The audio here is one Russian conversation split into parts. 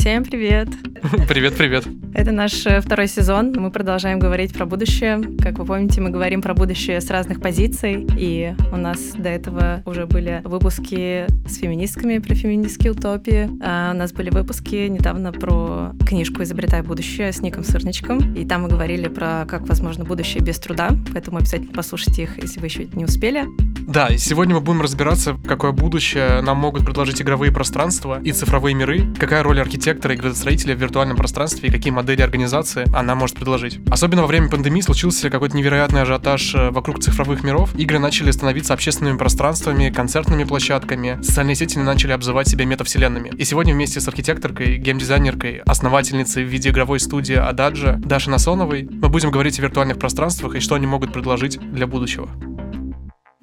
Всем привет! Привет, привет! Это наш э, второй сезон. Мы продолжаем говорить про будущее. Как вы помните, мы говорим про будущее с разных позиций. И у нас до этого уже были выпуски с феминистками про феминистские утопии. А у нас были выпуски недавно про книжку «Изобретай будущее» с Ником Сырничком. И там мы говорили про как возможно будущее без труда. Поэтому обязательно послушайте их, если вы еще не успели. Да, и сегодня мы будем разбираться, какое будущее нам могут предложить игровые пространства и цифровые миры, какая роль архитектора и градостроителя в виртуальном пространстве и какие модели организации она может предложить. Особенно во время пандемии случился какой-то невероятный ажиотаж э, вокруг цифровых миров. Игры начали становиться общественными пространствами, концертными площадками, социальные сети начали обзывать себя метавселенными. И сегодня вместе с архитекторкой, геймдизайнеркой, основательницей видеоигровой студии Ададжа Дашей Насоновой мы будем говорить о виртуальных пространствах и что они могут предложить для будущего.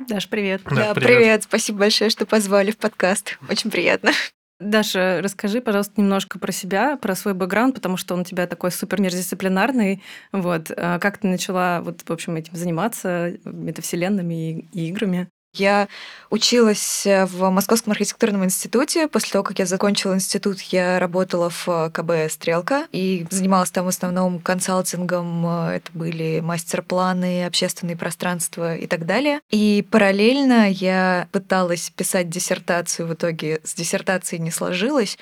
Даш, привет. Да, да привет. привет. Спасибо большое, что позвали в подкаст. Очень приятно. Даша, расскажи, пожалуйста, немножко про себя, про свой бэкграунд, потому что он у тебя такой супер междисциплинарный. Вот. А как ты начала вот, в общем, этим заниматься, метавселенными и играми? Я училась э, в Московском архитектурном институте. После того, как я закончила институт, я работала в КБ «Стрелка» и занималась там в основном консалтингом. Это были мастер-планы, общественные пространства и так далее. И параллельно я пыталась писать диссертацию. В итоге с диссертацией не сложилось.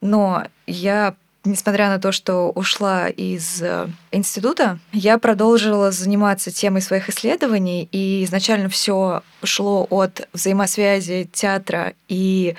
Но я несмотря на то, что ушла из э, института, я продолжила заниматься темой своих исследований, и изначально все шло от взаимосвязи театра и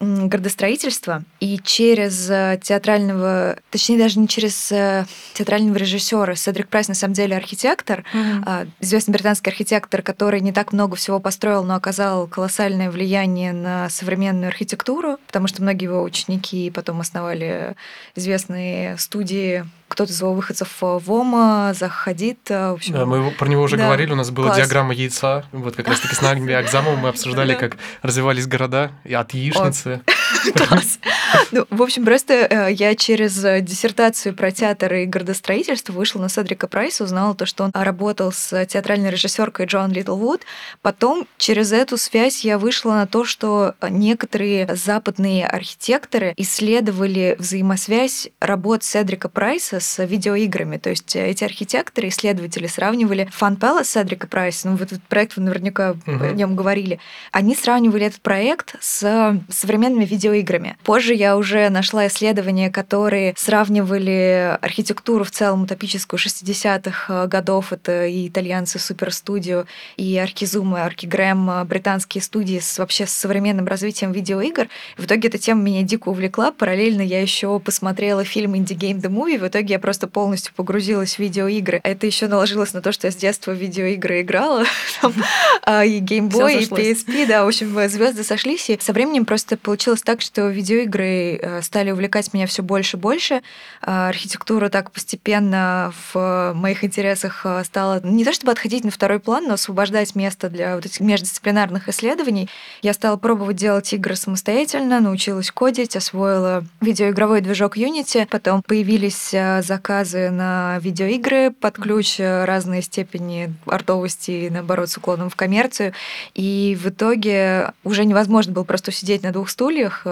градостроительства, и через э, театрального, точнее даже не через э, театрального режиссера. Седрик Прайс на самом деле архитектор, mm-hmm. известный британский архитектор, который не так много всего построил, но оказал колоссальное влияние на современную архитектуру, потому что многие его ученики потом основали известные студии кто-то из его выходцев в ОМА, заходит. В общем, да, мы про него уже да. говорили, у нас была Класс. диаграмма яйца. Вот как раз-таки с Нагби Акзамовым мы обсуждали, как развивались города от яичницы. Класс. Ну, в общем, просто э, я через э, диссертацию про театр и градостроительство вышла на Седрика Прайса, узнала то, что он работал с театральной режиссеркой Джон Литлвуд. Потом через эту связь я вышла на то, что некоторые западные архитекторы исследовали взаимосвязь работ Седрика Прайса с видеоиграми. То есть эти архитекторы, исследователи сравнивали Fun Palace Седрика Прайса, ну вот этот проект вы наверняка угу. о нем говорили, они сравнивали этот проект с современными видеоиграми. Позже я уже нашла исследования, которые сравнивали архитектуру в целом утопическую 60-х э, годов. Это и итальянцы Суперстудио, и Аркизум, и Аркигрэм, э, британские студии с, вообще с современным развитием видеоигр. В итоге эта тема меня дико увлекла. Параллельно я еще посмотрела фильм Indie Game The Movie. В итоге я просто полностью погрузилась в видеоигры. Это еще наложилось на то, что я с детства в видеоигры играла. А, и Game Boy, и PSP, да, в общем, звезды сошлись. И со временем просто получилось так, что видеоигры э, стали увлекать меня все больше и больше. А, архитектура так постепенно в моих интересах э, стала не то чтобы отходить на второй план, но освобождать место для вот этих междисциплинарных исследований. Я стала пробовать делать игры самостоятельно, научилась кодить, освоила видеоигровой движок Unity. Потом появились э, заказы на видеоигры под ключ разные степени артовости и, наоборот, с уклоном в коммерцию. И в итоге уже невозможно было просто сидеть на двух стульях,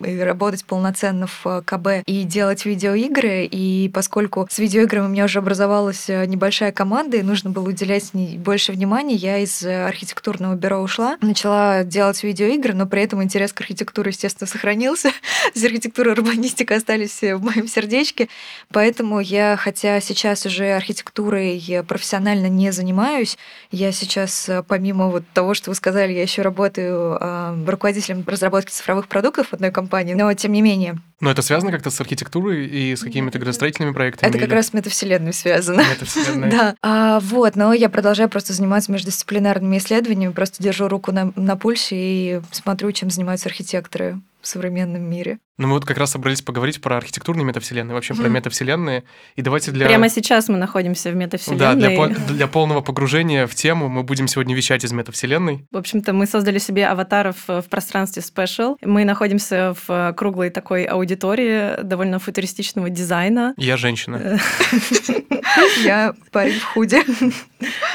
работать полноценно в э, КБ и делать видеоигры. И поскольку с видеоиграми у меня уже образовалась э, небольшая команда, и нужно было уделять больше внимания, я из э, архитектурного бюро ушла, начала делать видеоигры, но при этом интерес к архитектуре, естественно, сохранился. Из архитектуры урбанистика остались в моем сердечке. Поэтому я, хотя сейчас уже архитектурой профессионально не занимаюсь, я сейчас, помимо вот того, что вы сказали, я еще работаю руководителем разработки цифровых продуктов одной компании, компании, но тем не менее. Но это связано как-то с архитектурой и с какими-то градостроительными проектами? Это как или... раз с метавселенной связано. Метавселенной. да. А, вот, но я продолжаю просто заниматься междисциплинарными исследованиями, просто держу руку на, на пульсе и смотрю, чем занимаются архитекторы в современном мире. Ну, мы вот как раз собрались поговорить про архитектурные метавселенные, вообще mm. про метавселенные. И давайте для... Прямо сейчас мы находимся в метавселенной. Да, для, по... для полного погружения в тему мы будем сегодня вещать из метавселенной. В общем-то, мы создали себе аватаров в пространстве Special. Мы находимся в круглой такой аудитории довольно футуристичного дизайна. Я женщина. Я парень в худе.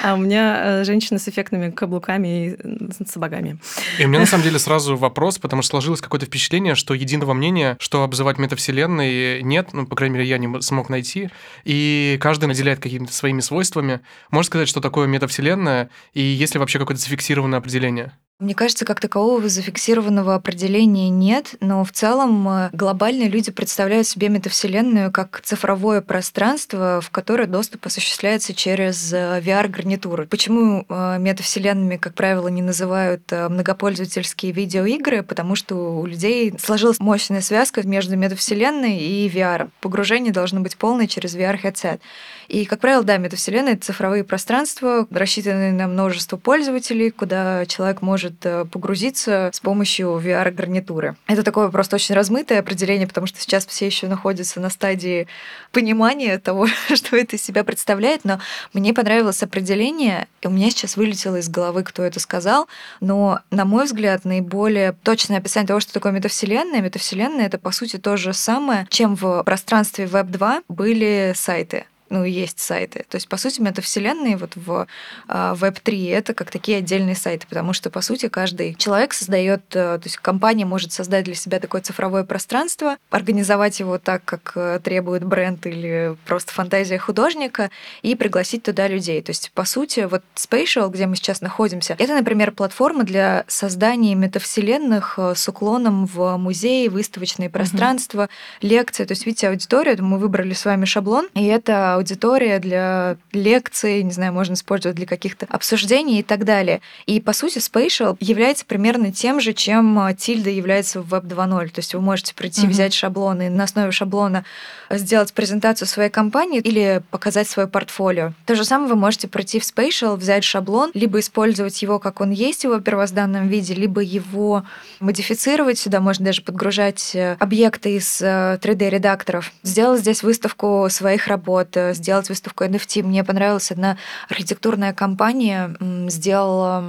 А у меня э, женщина с эффектными каблуками и сапогами. И у меня на самом деле сразу вопрос, потому что сложилось какое-то впечатление, что единого мнения определения, что обзывать метавселенной, нет, ну, по крайней мере, я не смог найти, и каждый наделяет какими-то своими свойствами. Можно сказать, что такое метавселенная, и есть ли вообще какое-то зафиксированное определение? Мне кажется, как такового зафиксированного определения нет, но в целом э, глобально люди представляют себе метавселенную как цифровое пространство, в которое доступ осуществляется через э, VR-гарнитуры. Почему э, метавселенными, как правило, не называют многопользовательские видеоигры? Потому что у людей сложилась мощная связка между метавселенной и VR. Погружение должно быть полное через VR-headset. И, как правило, да, метавселенная — это цифровые пространства, рассчитанные на множество пользователей, куда человек может э, погрузиться с помощью VR-гарнитуры. Это такое просто очень размытое определение, потому что сейчас все еще находятся на стадии понимания того, что это из себя представляет, но мне понравилось определение, и у меня сейчас вылетело из головы, кто это сказал, но, на мой взгляд, наиболее точное описание того, что такое метавселенная, метавселенная — это, по сути, то же самое, чем в пространстве Web 2 были сайты ну, есть сайты. То есть, по сути, метавселенные вот в а, Web3 это как такие отдельные сайты, потому что, по сути, каждый человек создает, э, то есть компания может создать для себя такое цифровое пространство, организовать его так, как э, требует бренд или просто фантазия художника, и пригласить туда людей. То есть, по сути, вот Spatial, где мы сейчас находимся, это, например, платформа для создания метавселенных э, с уклоном в музеи, выставочные пространства, mm-hmm. лекции. То есть, видите, аудиторию, мы выбрали с вами шаблон, и это аудитория для лекций, не знаю, можно использовать для каких-то обсуждений и так далее. И, по сути, Spatial является примерно тем же, чем Тильда является в Web 2.0. То есть вы можете прийти, uh-huh. взять шаблоны, на основе шаблона сделать презентацию своей компании или показать свое портфолио. То же самое вы можете прийти в Spatial, взять шаблон, либо использовать его, как он есть в его первозданном виде, либо его модифицировать. Сюда можно даже подгружать э, объекты из 3D-редакторов. Э, сделать здесь выставку своих работ, э, сделать выставку NFT. Мне понравилась одна архитектурная компания, сделала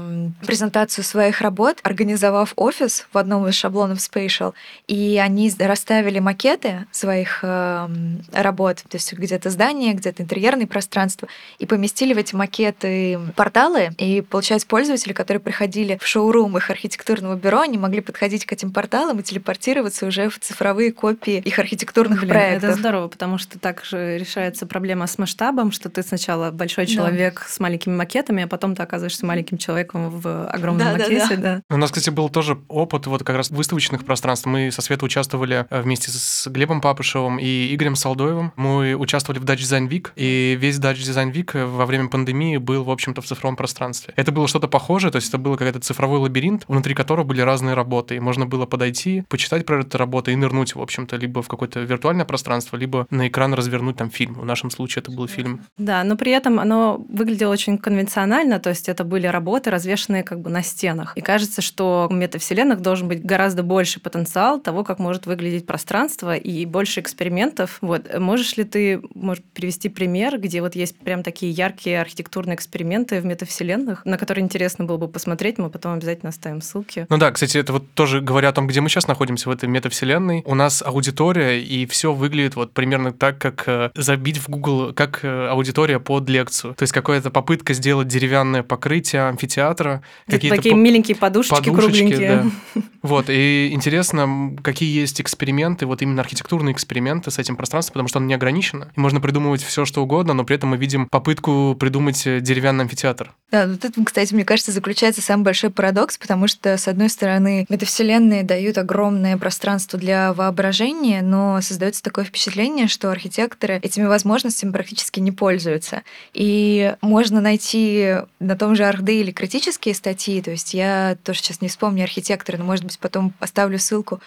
презентацию своих работ, организовав офис в одном из шаблонов Spatial, и они расставили макеты своих э, работ, то есть где-то здание, где-то интерьерное пространство, и поместили в эти макеты порталы, и, получается, пользователи, которые приходили в шоурум их архитектурного бюро, они могли подходить к этим порталам и телепортироваться уже в цифровые копии их архитектурных Блин, проектов. Это здорово, потому что так же решается проблема проблема с масштабом, что ты сначала большой человек да. с маленькими макетами, а потом ты оказываешься маленьким человеком в огромном да, макете. Да, да. Да. У нас, кстати, был тоже опыт вот как раз выставочных пространств. Мы со Светой участвовали э, вместе с Глебом Папышевым и Игорем Солдоевым. Мы участвовали в Dutch Design Week, и весь Dutch Design Week во время пандемии был, в общем-то, в цифровом пространстве. Это было что-то похожее, то есть это был какой-то цифровой лабиринт, внутри которого были разные работы, и можно было подойти, почитать про эту работу и нырнуть, в общем-то, либо в какое-то виртуальное пространство, либо на экран развернуть там фильм. В нашем случае это был фильм. Да, но при этом оно выглядело очень конвенционально, то есть это были работы, развешенные как бы на стенах. И кажется, что в метавселенных должен быть гораздо больше потенциал того, как может выглядеть пространство и больше экспериментов. Вот. Можешь ли ты может, привести пример, где вот есть прям такие яркие архитектурные эксперименты в метавселенных, на которые интересно было бы посмотреть, мы потом обязательно оставим ссылки. Ну да, кстати, это вот тоже говоря о том, где мы сейчас находимся в этой метавселенной, у нас аудитория, и все выглядит вот примерно так, как э, забить в Google, как э, аудитория под лекцию. То есть какая-то попытка сделать деревянное покрытие амфитеатра. Какие-то такие по... миленькие подушечки, подушечки кругленькие. Да. Вот, и интересно, какие есть эксперименты, вот именно архитектурные эксперименты с этим пространством, потому что оно не ограничено. И можно придумывать все, что угодно, но при этом мы видим попытку придумать деревянный амфитеатр. Да, вот это, кстати, мне кажется, заключается самый большой парадокс, потому что, с одной стороны, метавселенные дают огромное пространство для воображения, но создается такое впечатление, что архитекторы этими возможностями практически не пользуются. И можно найти на том же или критические статьи, то есть я тоже сейчас не вспомню архитектора, но, может быть, потом оставлю ссылку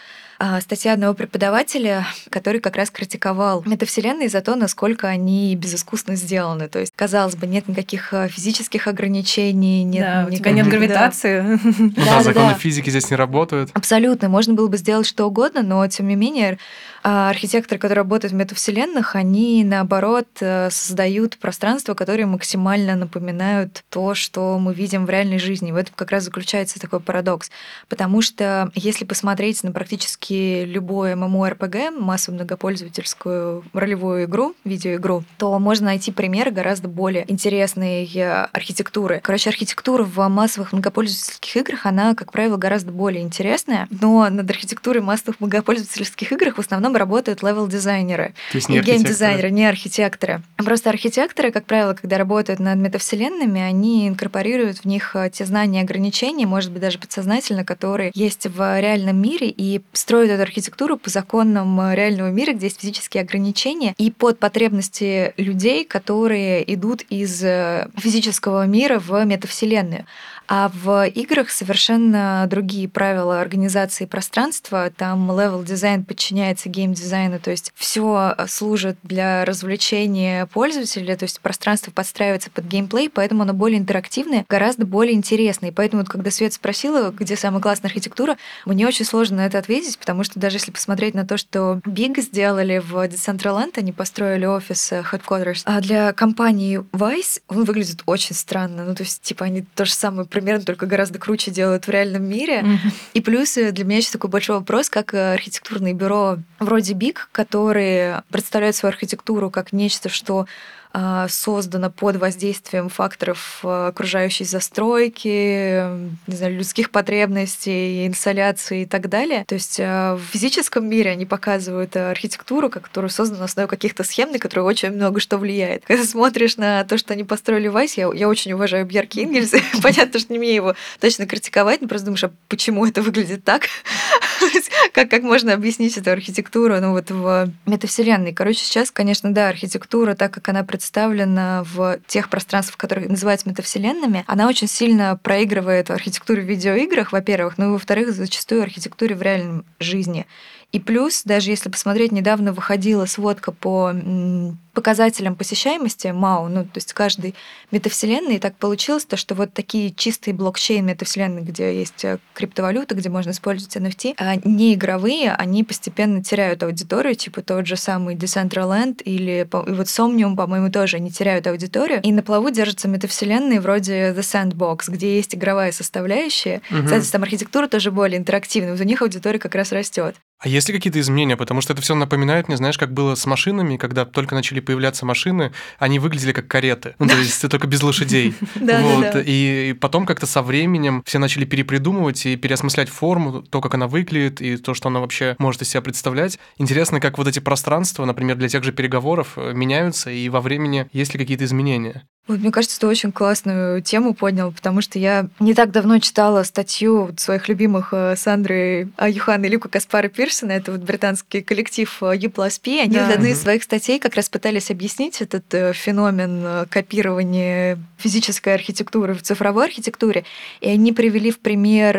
статья одного преподавателя, который как раз критиковал метавселенные за то, насколько они безыскусно сделаны. То есть, казалось бы, нет никаких а, физических ограничений, нет, да, никаких, у тебя нет гравитации. Да, да, законы физики здесь не работают. Абсолютно. Можно было бы сделать что угодно, но тем не менее а, архитекторы, которые работают в метавселенных, они наоборот э, создают пространства, которые максимально напоминают то, что мы видим в реальной жизни. В этом как раз заключается такой парадокс. Потому что если посмотреть на практически любое MMORPG, массовую многопользовательскую ролевую игру, видеоигру, то можно найти примеры гораздо более интересной э, архитектуры. Короче, архитектура в массовых многопользовательских играх, она, как правило, гораздо более интересная, но над архитектурой массовых многопользовательских играх в основном работают левел-дизайнеры. То есть не и геймдизайнеры, не архитекторы. Просто архитекторы, как правило, когда работают над метавселенными, они инкорпорируют в них э, те знания и ограничения, может быть, даже подсознательно, которые есть в реальном мире, и строят эту архитектуру по законам э, реального мира, где есть физические ограничения, и под потребности людей, которые идут из э, физического мира в метавселенную. А в играх совершенно другие правила организации пространства. Там level дизайн подчиняется геймдизайну, то есть все служит для развлечения пользователя, то есть пространство подстраивается под геймплей, поэтому оно более интерактивное, гораздо более интересное. И поэтому, вот, когда Света спросила, где самая классная архитектура, мне очень сложно на это ответить, потому что даже если посмотреть на то, что BIG сделали в Decentraland, они построили офис э, Headquarters, а для компании Vice он выглядит очень странно. Ну, то есть, типа, они то же самое примерно только гораздо круче делают в реальном мире. Mm-hmm. И плюс э, для меня еще такой большой вопрос, как э, архитектурное бюро вроде BIG, которые представляют свою архитектуру как нечто, что а, создано под воздействием факторов а, окружающей застройки, не знаю, людских потребностей, инсоляции и так далее. То есть а, в физическом мире они показывают архитектуру, которая создана на основе каких-то схем, на которые очень много что влияет. Когда смотришь на то, что они построили Вайс, я, я очень уважаю Бьерки Ингельс. Понятно, что не мне его точно критиковать, но просто думаешь, а почему это выглядит так? как, как можно объяснить эту архитектуру ну, вот в метавселенной? Короче, сейчас, конечно, да, архитектура, так как она представлена в тех пространствах, которые называются метавселенными, она очень сильно проигрывает архитектуру в видеоиграх, во-первых, ну и во-вторых, зачастую архитектуре в реальной жизни. И плюс, даже если посмотреть, недавно выходила сводка по показателям посещаемости МАУ, ну, то есть каждой метавселенной, и так получилось, то, что вот такие чистые блокчейн метавселенные, где есть э, криптовалюта, где можно использовать NFT, а не игровые, они постепенно теряют аудиторию, типа тот же самый Decentraland или и вот Somnium, по-моему, тоже они теряют аудиторию, и на плаву держатся метавселенные вроде The Sandbox, где есть игровая составляющая, угу. соответственно, там архитектура тоже более интерактивная, вот у них аудитория как раз растет. А есть ли какие-то изменения? Потому что это все напоминает мне, знаешь, как было с машинами, когда только начали появляться машины, они выглядели как кареты. Ну, то есть только без лошадей. Вот. И потом как-то со временем все начали перепридумывать и переосмыслять форму, то, как она выглядит, и то, что она вообще может из себя представлять. Интересно, как вот эти пространства, например, для тех же переговоров э, меняются, и во времени есть ли какие-то изменения? Вот, мне кажется, ты очень классную тему поднял, потому что я не так давно читала статью своих любимых э, Сандры Аюхан и Люка Каспара Пирсона, это вот британский коллектив э, U plus P, они да. в одной из своих статей как раз пытались объяснить этот э, феномен копирования физической архитектуры в цифровой архитектуре, и они привели в пример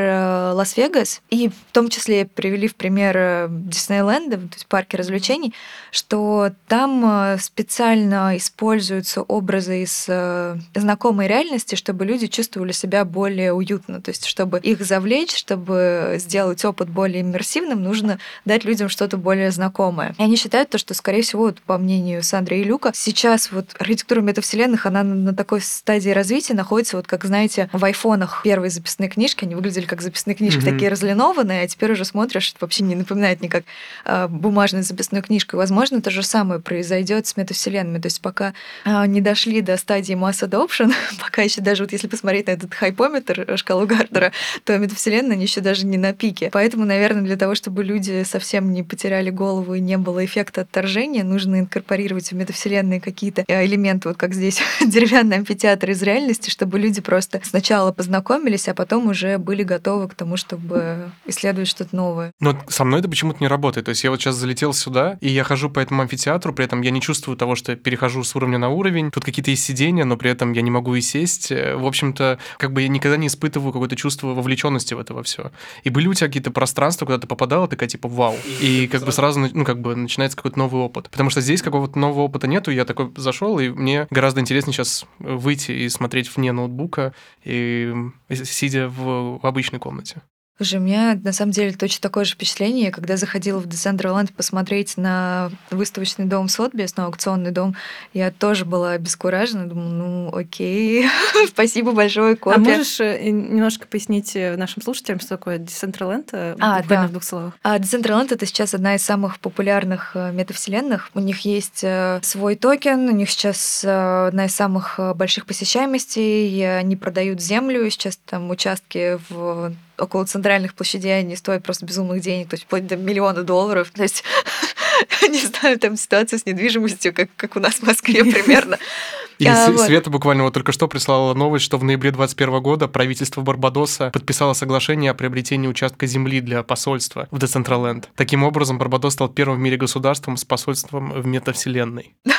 Лас-Вегас, и в том числе привели в пример Диснейленда, то есть парки развлечений, что там специально используются образы из Э, знакомой реальности, чтобы люди чувствовали себя более уютно. То есть, чтобы их завлечь, чтобы сделать опыт более иммерсивным, нужно дать людям что-то более знакомое. И они считают то, что, скорее всего, вот, по мнению Сандры и Люка, сейчас вот архитектура метавселенных, она на такой стадии развития находится, вот как, знаете, в айфонах первые записные книжки, они выглядели как записные книжки, mm-hmm. такие разлинованные, а теперь уже смотришь, вообще не напоминает никак э, бумажную записную книжку. И, возможно, то же самое произойдет с метавселенными. То есть пока э, не дошли до стадии стадии масс adoption, пока еще даже вот если посмотреть на этот хайпометр, э, шкалу Гардера, то метавселенная еще даже не на пике. Поэтому, наверное, для того, чтобы люди совсем не потеряли голову и не было эффекта отторжения, нужно инкорпорировать в метавселенные какие-то э, элементы, вот как здесь деревянный амфитеатр из реальности, чтобы люди просто сначала познакомились, а потом уже были готовы к тому, чтобы исследовать что-то новое. Но со мной это почему-то не работает. То есть я вот сейчас залетел сюда, и я хожу по этому амфитеатру, при этом я не чувствую того, что перехожу с уровня на уровень. Тут какие-то есть сиденья, движение, но при этом я не могу и сесть. Э, в общем-то, как бы я никогда не испытываю какое-то чувство вовлеченности в это во все. И были у тебя какие-то пространства, куда ты попадала, такая типа вау. И, и как бы сразу, ну, как бы начинается какой-то новый опыт. Потому что здесь какого-то нового опыта нету, я такой зашел, и мне гораздо интереснее сейчас выйти и смотреть вне ноутбука, и сидя в обычной комнате. Слушай, у меня на самом деле точно такое же впечатление, когда заходила в Decentraland посмотреть на выставочный дом Сотбис, на аукционный дом, я тоже была обескуражена, думала, ну окей, спасибо большое, копия. А можешь э, немножко пояснить э, нашим слушателям, что такое Decentraland, э, а, да. в двух словах? А, Decentraland — это сейчас одна из самых популярных метавселенных. У них есть свой токен, у них сейчас одна из самых больших посещаемостей, они продают землю, сейчас там участки в около центральных площадей они стоят просто безумных денег, то есть вплоть до миллиона долларов. То есть, не знаю, там ситуация с недвижимостью, как, как у нас в Москве примерно. И а, вот. Света буквально вот только что прислала новость, что в ноябре 2021 года правительство Барбадоса подписало соглашение о приобретении участка земли для посольства в Децентраленд. Таким образом, Барбадос стал первым в мире государством с посольством в метавселенной.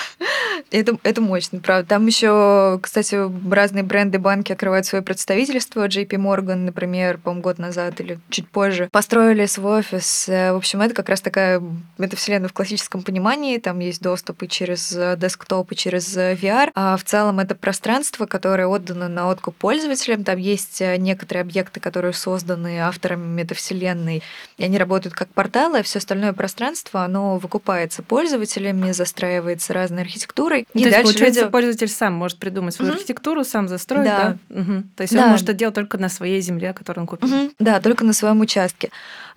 Это, это мощно, правда. Там еще, кстати, разные бренды банки открывают свое представительство. JP Morgan, например, по-моему, год назад или чуть позже, построили свой офис. В общем, это как раз такая метавселенная в классическом понимании. Там есть доступ и через десктоп, и через VR. А в целом это пространство, которое отдано на откуп пользователям. Там есть некоторые объекты, которые созданы авторами метавселенной, и они работают как порталы, а все остальное пространство, оно выкупается пользователями, застраивается разной архитектурой, архитектурой. И То есть, получается, люди... пользователь сам может придумать свою угу. архитектуру, сам застроить, да? да? Угу. То есть да. он может это делать только на своей земле, которую он купил. Угу. Да, только на своем участке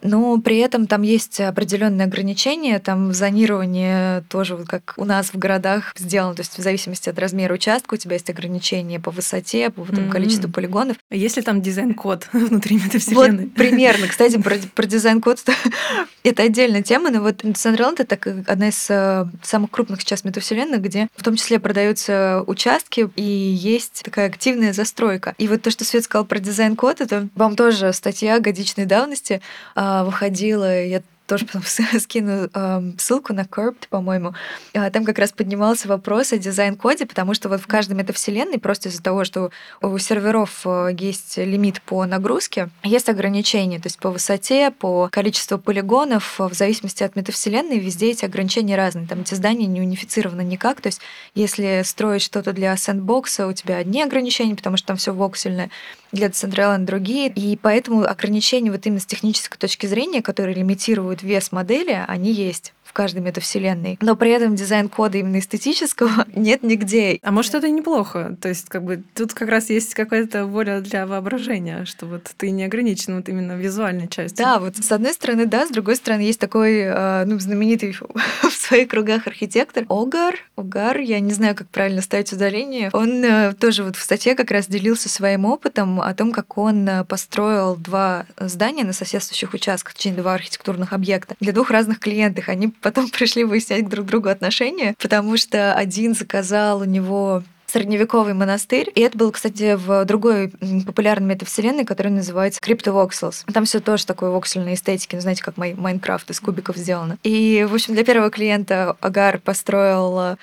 но при этом там есть определенные ограничения, там зонирование тоже вот как у нас в городах сделано, то есть в зависимости от размера участка у тебя есть ограничения по высоте, по там, mm-hmm. количеству полигонов. А если там дизайн-код внутри метавселенной? Вот примерно. Кстати, про, про дизайн-код это отдельная тема, но вот Decentraland это одна из э, самых крупных сейчас метавселенных, где в том числе продаются участки и есть такая активная застройка. И вот то, что Свет сказал про дизайн-код, это вам тоже статья годичной давности а, выходила, я тоже потом скину э, ссылку на Curbed, по-моему. А, там как раз поднимался вопрос о дизайн-коде, потому что вот в каждой метавселенной просто из-за того, что у серверов э, есть лимит по нагрузке, есть ограничения, то есть по высоте, по количеству полигонов, в зависимости от метавселенной, везде эти ограничения разные. Там эти здания не унифицированы никак, то есть если строить что-то для сэндбокса, у тебя одни ограничения, потому что там все воксельное, для Decentraland другие, и поэтому ограничения вот именно с технической точки зрения, которые лимитируют вес модели, они есть в каждой метавселенной. Но при этом дизайн-кода именно эстетического нет нигде. А может, это неплохо? То есть, как бы, тут как раз есть какая-то воля для воображения, что вот ты не ограничен вот именно визуальной частью. Да, вот с одной стороны, да, с другой стороны, есть такой, э, ну, знаменитый в своих кругах архитектор Огар. Огар, я не знаю, как правильно ставить ударение. Он э, тоже вот в статье как раз делился своим опытом о том, как он э, построил два здания на соседствующих участках, точнее, два архитектурных объекта для двух разных клиентов. Они потом пришли выяснять друг другу отношения, потому что один заказал у него средневековый монастырь. И это был, кстати, в другой популярной метавселенной, которая называется CryptoVoxels. Там все тоже такой воксельной эстетики, ну, знаете, как Майнкрафт из кубиков сделано. И, в общем, для первого клиента Агар построил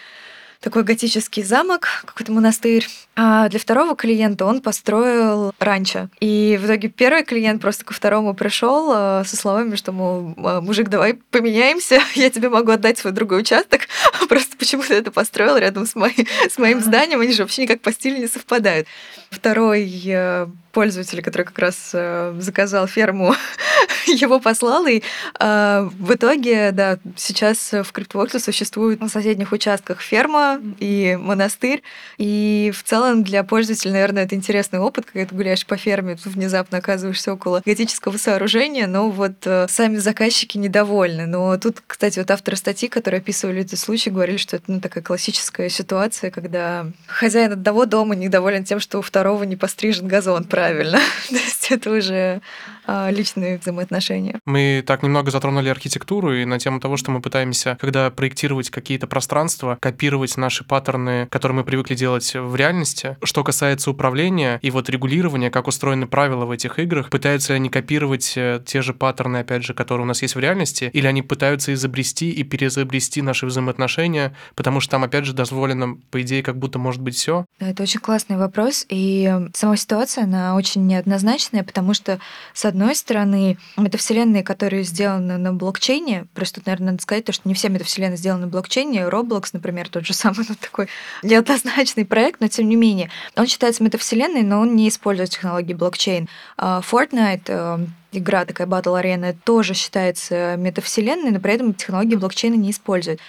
такой готический замок, какой-то монастырь. А для второго клиента он построил ранчо. И в итоге первый клиент просто ко второму пришел э, со словами, что, мол, «А, мужик, давай поменяемся, я тебе могу отдать свой другой участок, просто почему ты это построил рядом с, моей, с моим зданием, они же вообще никак по стилю не совпадают. Второй пользователь, который как раз э, заказал ферму, его послал, и э, в итоге, да, сейчас в CryptoVox существует на соседних участках ферма и монастырь, и в целом для пользователя, наверное, это интересный опыт, когда ты гуляешь по ферме, тут внезапно оказываешься около готического сооружения, но вот э, сами заказчики недовольны. Но тут, кстати, вот авторы статьи, которые описывали этот случай, говорили, что это ну, такая классическая ситуация, когда хозяин одного дома недоволен тем, что у второго не пострижен газон правильно. Есть это уже а, личные взаимоотношения. Мы так немного затронули архитектуру и на тему того, что мы пытаемся, когда проектировать какие-то пространства, копировать наши паттерны, которые мы привыкли делать в реальности. Что касается управления и вот регулирования, как устроены правила в этих играх, пытаются они копировать э, те же паттерны, опять же, которые у нас есть в реальности, или они пытаются изобрести и переизобрести наши взаимоотношения, потому что там, опять же, дозволено, по идее, как будто может быть все. Это очень классный вопрос, и сама ситуация, она очень неоднозначная, потому что, с одной стороны, метавселенные, которые сделаны на блокчейне, просто тут, наверное, надо сказать, то, что не все метавселенные сделаны на блокчейне. Roblox, например, тот же самый, ну, такой неоднозначный проект, но тем не менее. Он считается метавселенной, но он не использует технологии блокчейн. А Fortnite игра такая Battle Arena тоже считается метавселенной, но при этом технологии блокчейна не используют.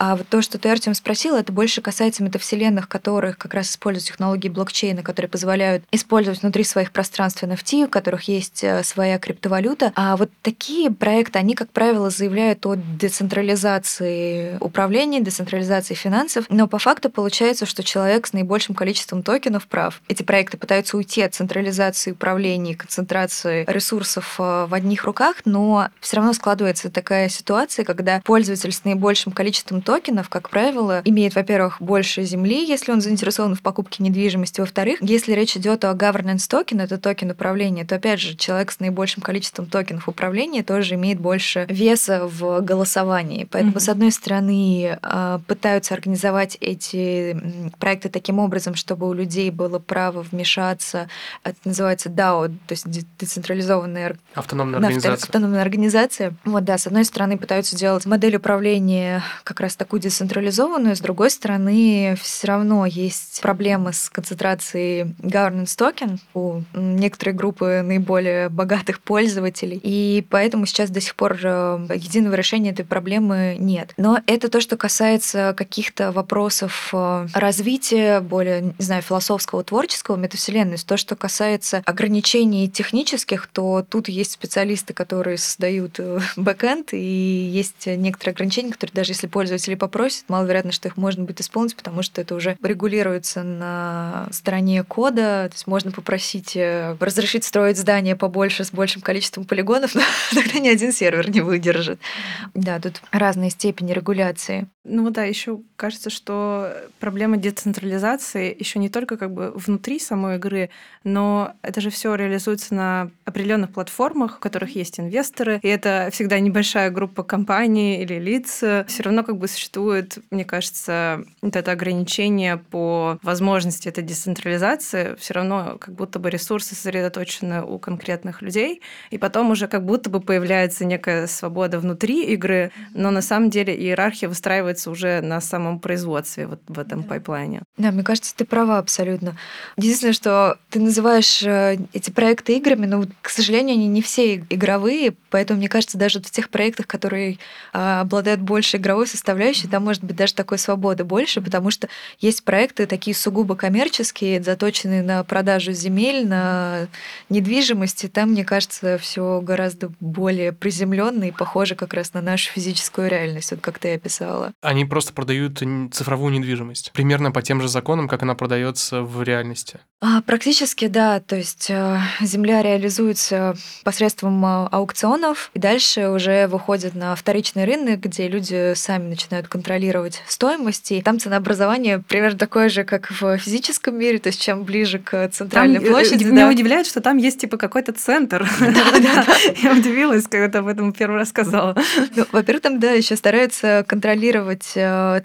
А вот то, что ты, Артем, спросил, это больше касается метавселенных, которых как раз используют технологии блокчейна, которые позволяют использовать внутри своих пространств NFT, у которых есть э, своя криптовалюта. А вот такие проекты, они, как правило, заявляют о децентрализации управления, децентрализации финансов, но по факту получается, что человек с наибольшим количеством токенов прав. Эти проекты пытаются уйти от централизации управления, концентрации ресурсов э, в одних руках, но все равно складывается такая ситуация, когда пользователь с наибольшим количеством токенов, как правило, имеет, во-первых, больше земли, если он заинтересован в покупке недвижимости. Во-вторых, если речь идет о governance token, это токен управления, то, опять же, человек с наибольшим количеством токенов управления тоже имеет больше веса в голосовании. Поэтому, mm-hmm. с одной стороны, а, пытаются организовать эти проекты таким образом, чтобы у людей было право вмешаться. Это называется DAO, то есть децентрализованная автономная организация. Автономная организация. Вот, да, с одной стороны, пытаются делать модель управления как раз такую децентрализованную, с другой стороны, все равно есть проблемы с концентрацией governance token у некоторой группы наиболее богатых пользователей, и поэтому сейчас до сих пор э, единого решения этой проблемы нет. Но это то, что касается каких-то вопросов э, развития, более, не знаю, философского, творческого метавселенной. То, что касается ограничений технических, то тут есть специалисты, которые создают э, бэкэнд, и есть некоторые ограничения, которые даже если пользователь пользователи попросят, маловероятно, что их можно будет исполнить, потому что это уже регулируется на стороне кода. То есть можно попросить э, разрешить строить здание побольше с большим количеством полигонов, но тогда ни один сервер не выдержит. Да, тут разные степени регуляции. Ну да, еще кажется, что проблема децентрализации еще не только как бы внутри самой игры, но это же все реализуется на определенных платформах, в которых есть инвесторы, и это всегда небольшая группа компаний или лиц. Все равно как бы существует, мне кажется, вот это ограничение по возможности этой децентрализации. Все равно как будто бы ресурсы сосредоточены у конкретных людей, и потом уже как будто бы появляется некая свобода внутри игры, но на самом деле иерархия выстраивается уже на самом производстве вот в этом пайплайне. Да, мне кажется, ты права абсолютно. Единственное, что ты называешь э, эти проекты играми, но, к сожалению, они не все игровые, поэтому, мне кажется, даже в тех проектах, которые а, обладают больше игровой составляющей, там может быть даже такой свободы больше, потому что есть проекты такие сугубо коммерческие, заточенные на продажу земель, на недвижимости. Там, мне кажется, все гораздо более приземленно и похоже как раз на нашу физическую реальность, вот как ты описала. Они просто продают цифровую недвижимость. Примерно по тем же законам, как она продается в реальности. А, практически, да. То есть э, земля реализуется посредством э, аукционов, и дальше уже выходит на вторичный рынок, где люди сами начинают контролировать стоимость. И там ценообразование примерно такое же, как в физическом мире, то есть чем ближе к центральной там, э, площади. Меня да. удивляет, что там есть типа какой-то центр. Я удивилась, когда ты об этом первый раз сказала. Ну, во-первых, там, да, еще стараются контролировать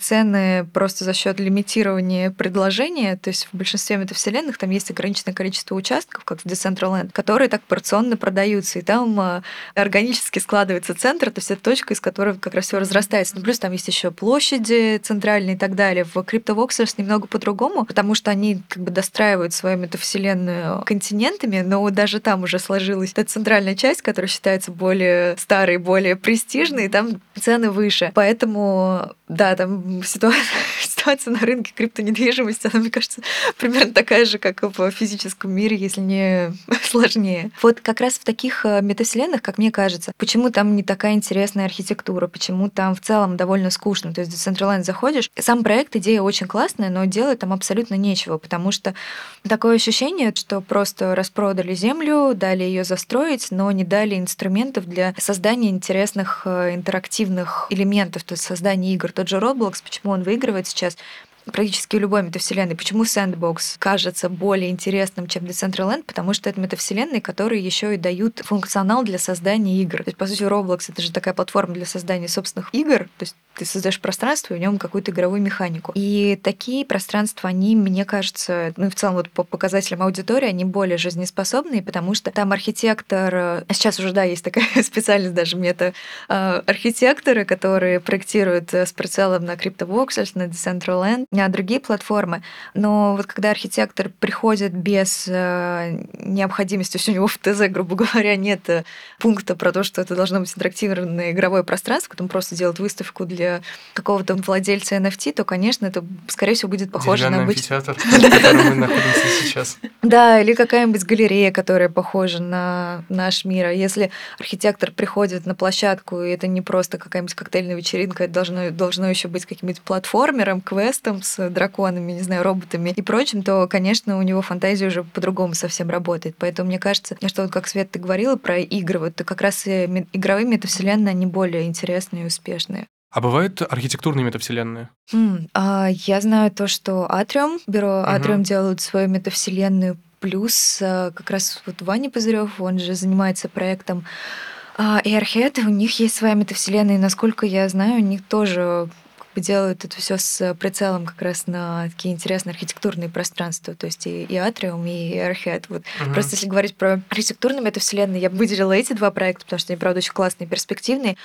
цены просто за счет лимитирования предложения. То есть в большинстве метавселенных там есть ограниченное количество участков, как в Decentraland, которые так порционно продаются. И там органически складывается центр, то есть это точка, из которой как раз все разрастается. Ну, плюс там есть еще площади центральные и так далее. В CryptoVoxels немного по-другому, потому что они как бы достраивают свою метавселенную континентами, но даже там уже сложилась эта центральная часть, которая считается более старой, более престижной, и там цены выше. Поэтому, да, там ситуация, ситуация на рынке криптонедвижимости, она, мне кажется, примерно такая же, как в физическом мире, если не сложнее. Вот как раз в таких э, метавселенных, как мне кажется, почему там не такая интересная архитектура, почему там в целом довольно скучно. То есть в Decentraland заходишь, сам проект, идея очень классная, но делать там абсолютно нечего, потому что такое ощущение, что просто распродали землю, дали ее застроить, но не дали инструментов для создания интересных э, интерактивных элементов, то есть создания игр. Тот же Roblox, почему он выигрывает сейчас? because практически любой метавселенной. Почему Sandbox кажется более интересным, чем Decentraland? Потому что это метавселенные, которые еще и дают функционал для создания игр. То есть, по сути, Roblox — это же такая платформа для создания собственных игр. То есть ты создаешь пространство и в нем какую-то игровую механику. И такие пространства, они, мне кажется, ну, в целом вот по показателям аудитории, они более жизнеспособные, потому что там архитектор... А сейчас уже, да, есть такая специальность даже мета архитекторы, которые проектируют с прицелом на CryptoVoxels, на Decentraland, другие платформы. Но вот когда архитектор приходит без э, необходимости, то есть у него в ТЗ, грубо говоря, нет э, пункта про то, что это должно быть интерактивное игровое пространство, потом просто делает выставку для какого-то владельца NFT, то, конечно, это, скорее всего, будет похоже на обычный... в котором мы находимся сейчас. Да, или какая-нибудь галерея, которая похожа на наш мир. А если архитектор приходит на площадку, и это не просто какая-нибудь коктейльная вечеринка, это должно, должно еще быть каким-нибудь платформером, квестом с драконами, не знаю, роботами и прочим, то, конечно, у него фантазия уже по-другому совсем работает. Поэтому мне кажется, что вот как Свет ты говорила про игры, вот как раз и игровые метавселенные, они более интересные и успешные. А бывают архитектурные метавселенные? Mm, а, я знаю то, что Атриум, бюро Атриум угу. делают свою метавселенную, плюс а, как раз вот Ваня Пузырев, он же занимается проектом а, Airhead, у них есть своя метавселенная, и насколько я знаю, у них тоже делают это все с прицелом как раз на такие интересные архитектурные пространства, то есть и, и Атриум, и Airhead. Вот. Угу. Просто если говорить про архитектурные метавселенные, я бы выделила эти два проекта, потому что они, правда, очень классные, перспективные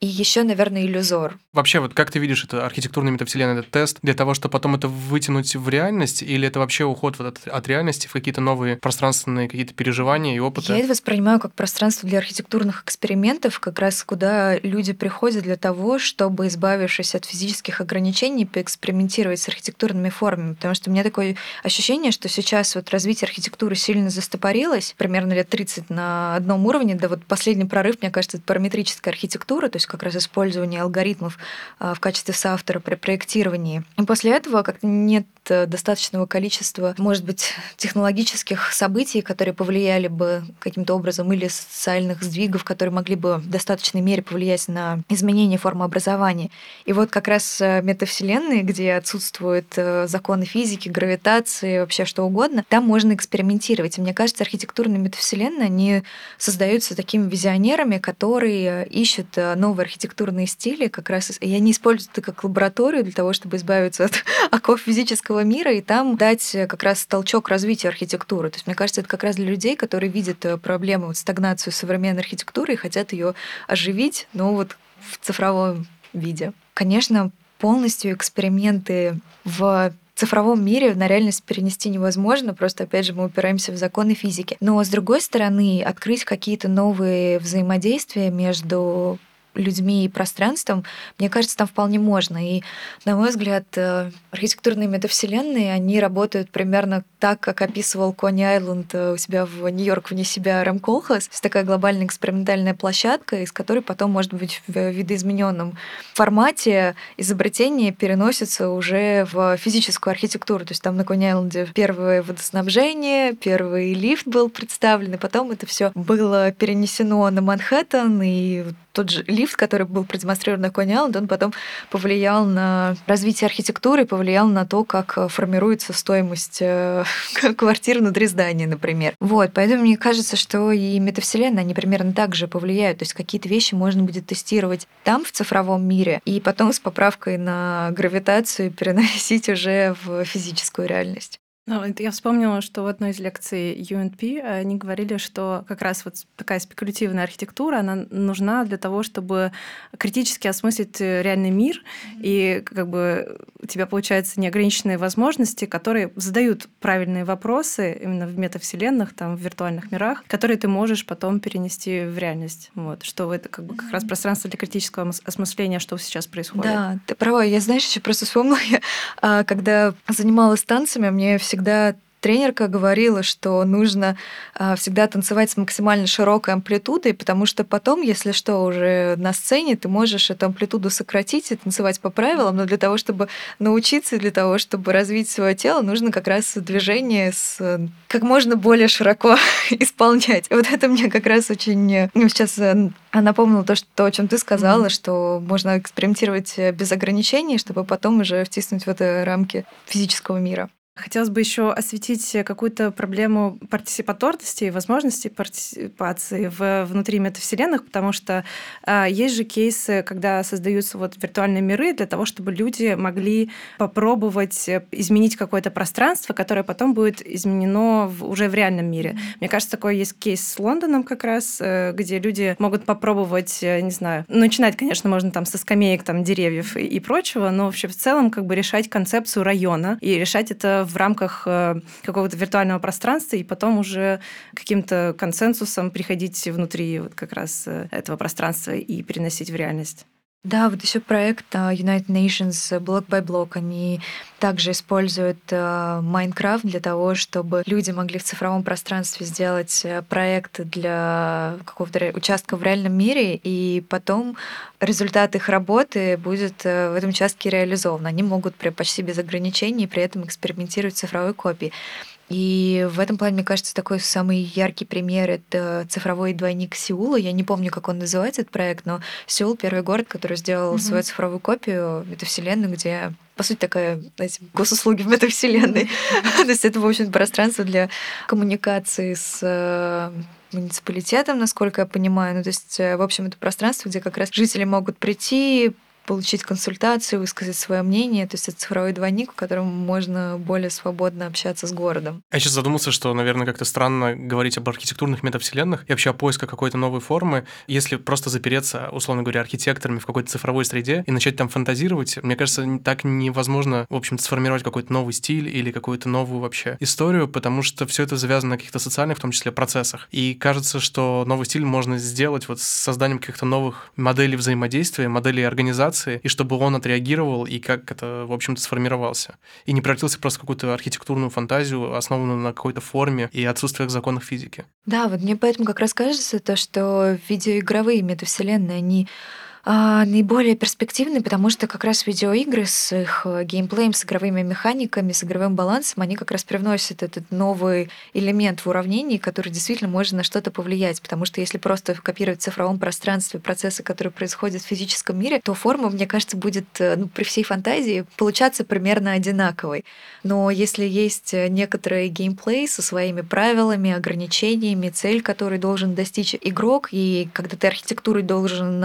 и еще, наверное, иллюзор. Вообще, вот как ты видишь это архитектурная метавселенная, этот тест, для того, чтобы потом это вытянуть в реальность, или это вообще уход вот от, от реальности в какие-то новые пространственные какие-то переживания и опыты? Я это воспринимаю как пространство для архитектурных экспериментов, как раз куда люди приходят для того, чтобы, избавившись от физических ограничений, поэкспериментировать с архитектурными формами. Потому что у меня такое ощущение, что сейчас вот развитие архитектуры сильно застопорилось, примерно лет 30 на одном уровне, да вот последний прорыв, мне кажется, это параметрическая архитектура, то есть как раз использование алгоритмов а, в качестве соавтора при проектировании. И после этого как-то нет э, достаточного количества, может быть, технологических событий, которые повлияли бы каким-то образом, или социальных сдвигов, которые могли бы в достаточной мере повлиять на изменение формы образования. И вот как раз э, метавселенные, где отсутствуют э, законы физики, гравитации, вообще что угодно, там можно экспериментировать. И мне кажется, архитектурные метавселенные, они создаются такими визионерами, которые ищут новые новые архитектурные стили, как раз и они используют это как лабораторию для того, чтобы избавиться от оков физического мира и там дать как раз толчок развития архитектуры. То есть, мне кажется, это как раз для людей, которые видят э, проблему, вот, стагнацию современной архитектуры и хотят ее оживить, но вот в цифровом виде. Конечно, полностью эксперименты в цифровом мире на реальность перенести невозможно, просто, опять же, мы упираемся в законы физики. Но, с другой стороны, открыть какие-то новые взаимодействия между людьми и пространством, мне кажется, там вполне можно. И, на мой взгляд, э, архитектурные метавселенные, они работают примерно так, как описывал Кони Айленд э, у себя в Нью-Йорк вне себя Рэм Колхас. Это такая глобальная экспериментальная площадка, из которой потом, может быть, в видоизмененном формате изобретение переносится уже в физическую архитектуру. То есть там на Кони Айленде первое водоснабжение, первый лифт был представлен, и потом это все было перенесено на Манхэттен, и тот же лифт, который был продемонстрирован на Кони Айленд, он потом повлиял на развитие архитектуры, повлиял на то, как э, формируется стоимость э, квартир внутри здания, например. Вот, поэтому мне кажется, что и метавселенная, они примерно так же повлияют. То есть какие-то вещи можно будет тестировать там, в цифровом мире, и потом с поправкой на гравитацию переносить уже в физическую реальность. Ну, я вспомнила, что в одной из лекций UNP они говорили, что как раз вот такая спекулятивная архитектура, она нужна для того, чтобы критически осмыслить э, реальный мир, mm-hmm. и как бы у тебя, получается, неограниченные возможности, которые задают правильные вопросы именно в метавселенных, там, в виртуальных мирах, которые ты можешь потом перенести в реальность. Вот, что это как бы как раз пространство для критического осмысления, что сейчас происходит. Да, ты права. Я, знаешь, еще просто вспомнила, я, а, когда занималась танцами, мне всегда всегда тренерка говорила, что нужно а, всегда танцевать с максимально широкой амплитудой, потому что потом, если что, уже на сцене ты можешь эту амплитуду сократить и танцевать по правилам, но для того, чтобы научиться, для того, чтобы развить свое тело, нужно как раз движение с как можно более широко исполнять. И вот это мне как раз очень ну, сейчас э, напомнило то, что, о чем ты сказала, mm-hmm. что можно экспериментировать без ограничений, чтобы потом уже втиснуть в это рамки физического мира. Хотелось бы еще осветить какую-то проблему партисипаторности и возможности партисипации в, внутри метавселенных, потому что э, есть же кейсы, когда создаются вот виртуальные миры для того, чтобы люди могли попробовать изменить какое-то пространство, которое потом будет изменено в, уже в реальном мире. Mm-hmm. Мне кажется, такой есть кейс с Лондоном как раз, э, где люди могут попробовать, э, не знаю, начинать, конечно, можно там со скамеек, там, деревьев и, и прочего, но вообще в целом как бы решать концепцию района и решать это в рамках э, какого-то виртуального пространства, и потом уже каким-то консенсусом приходить внутри вот как раз э, этого пространства и переносить в реальность. Да, вот еще проект а, United Nations блок by блок, они также используют а, Minecraft для того, чтобы люди могли в цифровом пространстве сделать э, проект для какого-то участка в реальном мире, и потом результат их работы будет э, в этом участке реализован. Они могут почти без ограничений при этом экспериментировать в цифровой копии. И в этом плане, мне кажется, такой самый яркий пример — это цифровой двойник Сеула. Я не помню, как он называется, этот проект, но Сеул — первый город, который сделал mm-hmm. свою цифровую копию метавселенной, где по сути, такая, знаете, госуслуги в метавселенной. То есть это, в общем, пространство для коммуникации с э, муниципалитетом, насколько я понимаю. Ну, то есть, э, в общем, это пространство, где как раз жители могут прийти, получить консультацию, высказать свое мнение. То есть это цифровой двойник, в котором можно более свободно общаться с городом. Я сейчас задумался, что, наверное, как-то странно говорить об архитектурных метавселенных и вообще о поиске какой-то новой формы, если просто запереться, условно говоря, архитекторами в какой-то цифровой среде и начать там фантазировать. Мне кажется, так невозможно, в общем-то, сформировать какой-то новый стиль или какую-то новую вообще историю, потому что все это завязано на каких-то социальных, в том числе, процессах. И кажется, что новый стиль можно сделать вот с созданием каких-то новых моделей взаимодействия, моделей организации, ситуации, и чтобы он отреагировал, и как это, в общем-то, сформировался. И не превратился просто в какую-то архитектурную фантазию, основанную на какой-то форме и отсутствиях законов физики. Да, вот мне поэтому как раз кажется то, что видеоигровые метавселенные, они а, наиболее перспективный, потому что как раз видеоигры с их э, геймплеем, с игровыми механиками, с игровым балансом, они как раз привносят этот новый элемент в уравнении, который действительно может на что-то повлиять. Потому что если просто копировать в цифровом пространстве процессы, которые происходят в физическом мире, то форма, мне кажется, будет э, ну, при всей фантазии получаться примерно одинаковой. Но если есть э, некоторые геймплей со своими правилами, ограничениями, цель, которой должен достичь игрок, и когда ты архитектурой должен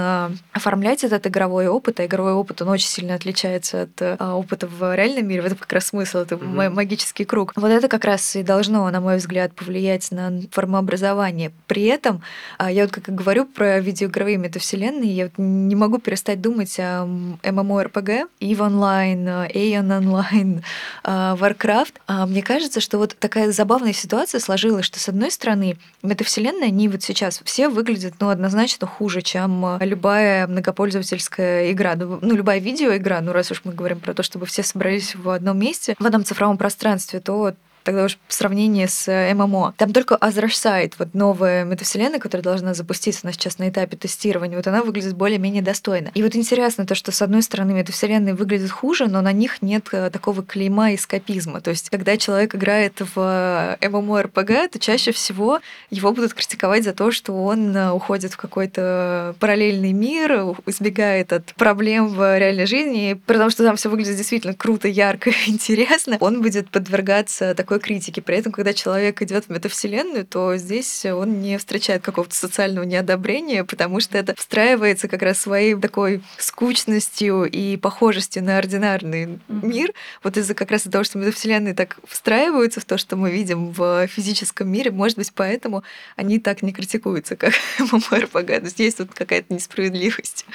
оформлять оформлять этот игровой опыт, а игровой опыт, он очень сильно отличается от а, опыта в реальном мире. В этом как раз смысл, это mm-hmm. магический круг. Вот это как раз и должно, на мой взгляд, повлиять на формообразование. При этом, а, я вот как говорю про видеоигровые метавселенные, я вот не могу перестать думать о MMORPG, EVE Online, Aeon Online, Warcraft. А, мне кажется, что вот такая забавная ситуация сложилась, что с одной стороны, метавселенные, они вот сейчас все выглядят, ну, однозначно хуже, чем любая многопользовательская игра, ну, ну, любая видеоигра, ну, раз уж мы говорим про то, чтобы все собрались в одном месте, в одном цифровом пространстве, то тогда уж в сравнении с э, ММО. Там только Side, вот новая метавселенная, которая должна запуститься у нас сейчас на этапе тестирования, вот она выглядит более-менее достойно. И вот интересно то, что с одной стороны метавселенные выглядят хуже, но на них нет э, такого клейма эскапизма. То есть, когда человек играет в MMORPG, э, то чаще всего его будут критиковать за то, что он уходит в какой-то параллельный мир, избегает от проблем в реальной жизни, потому что там все выглядит действительно круто, ярко, интересно. Он будет подвергаться такой такой критики. При этом, когда человек идет в метавселенную, то здесь он не встречает какого-то социального неодобрения, потому что это встраивается как раз своей такой скучностью и похожестью на ординарный mm-hmm. мир. Вот из-за как раз того, что метавселенные так встраиваются в то, что мы видим в физическом мире, может быть, поэтому они так не критикуются, как MMORPG. То есть есть тут какая-то несправедливость.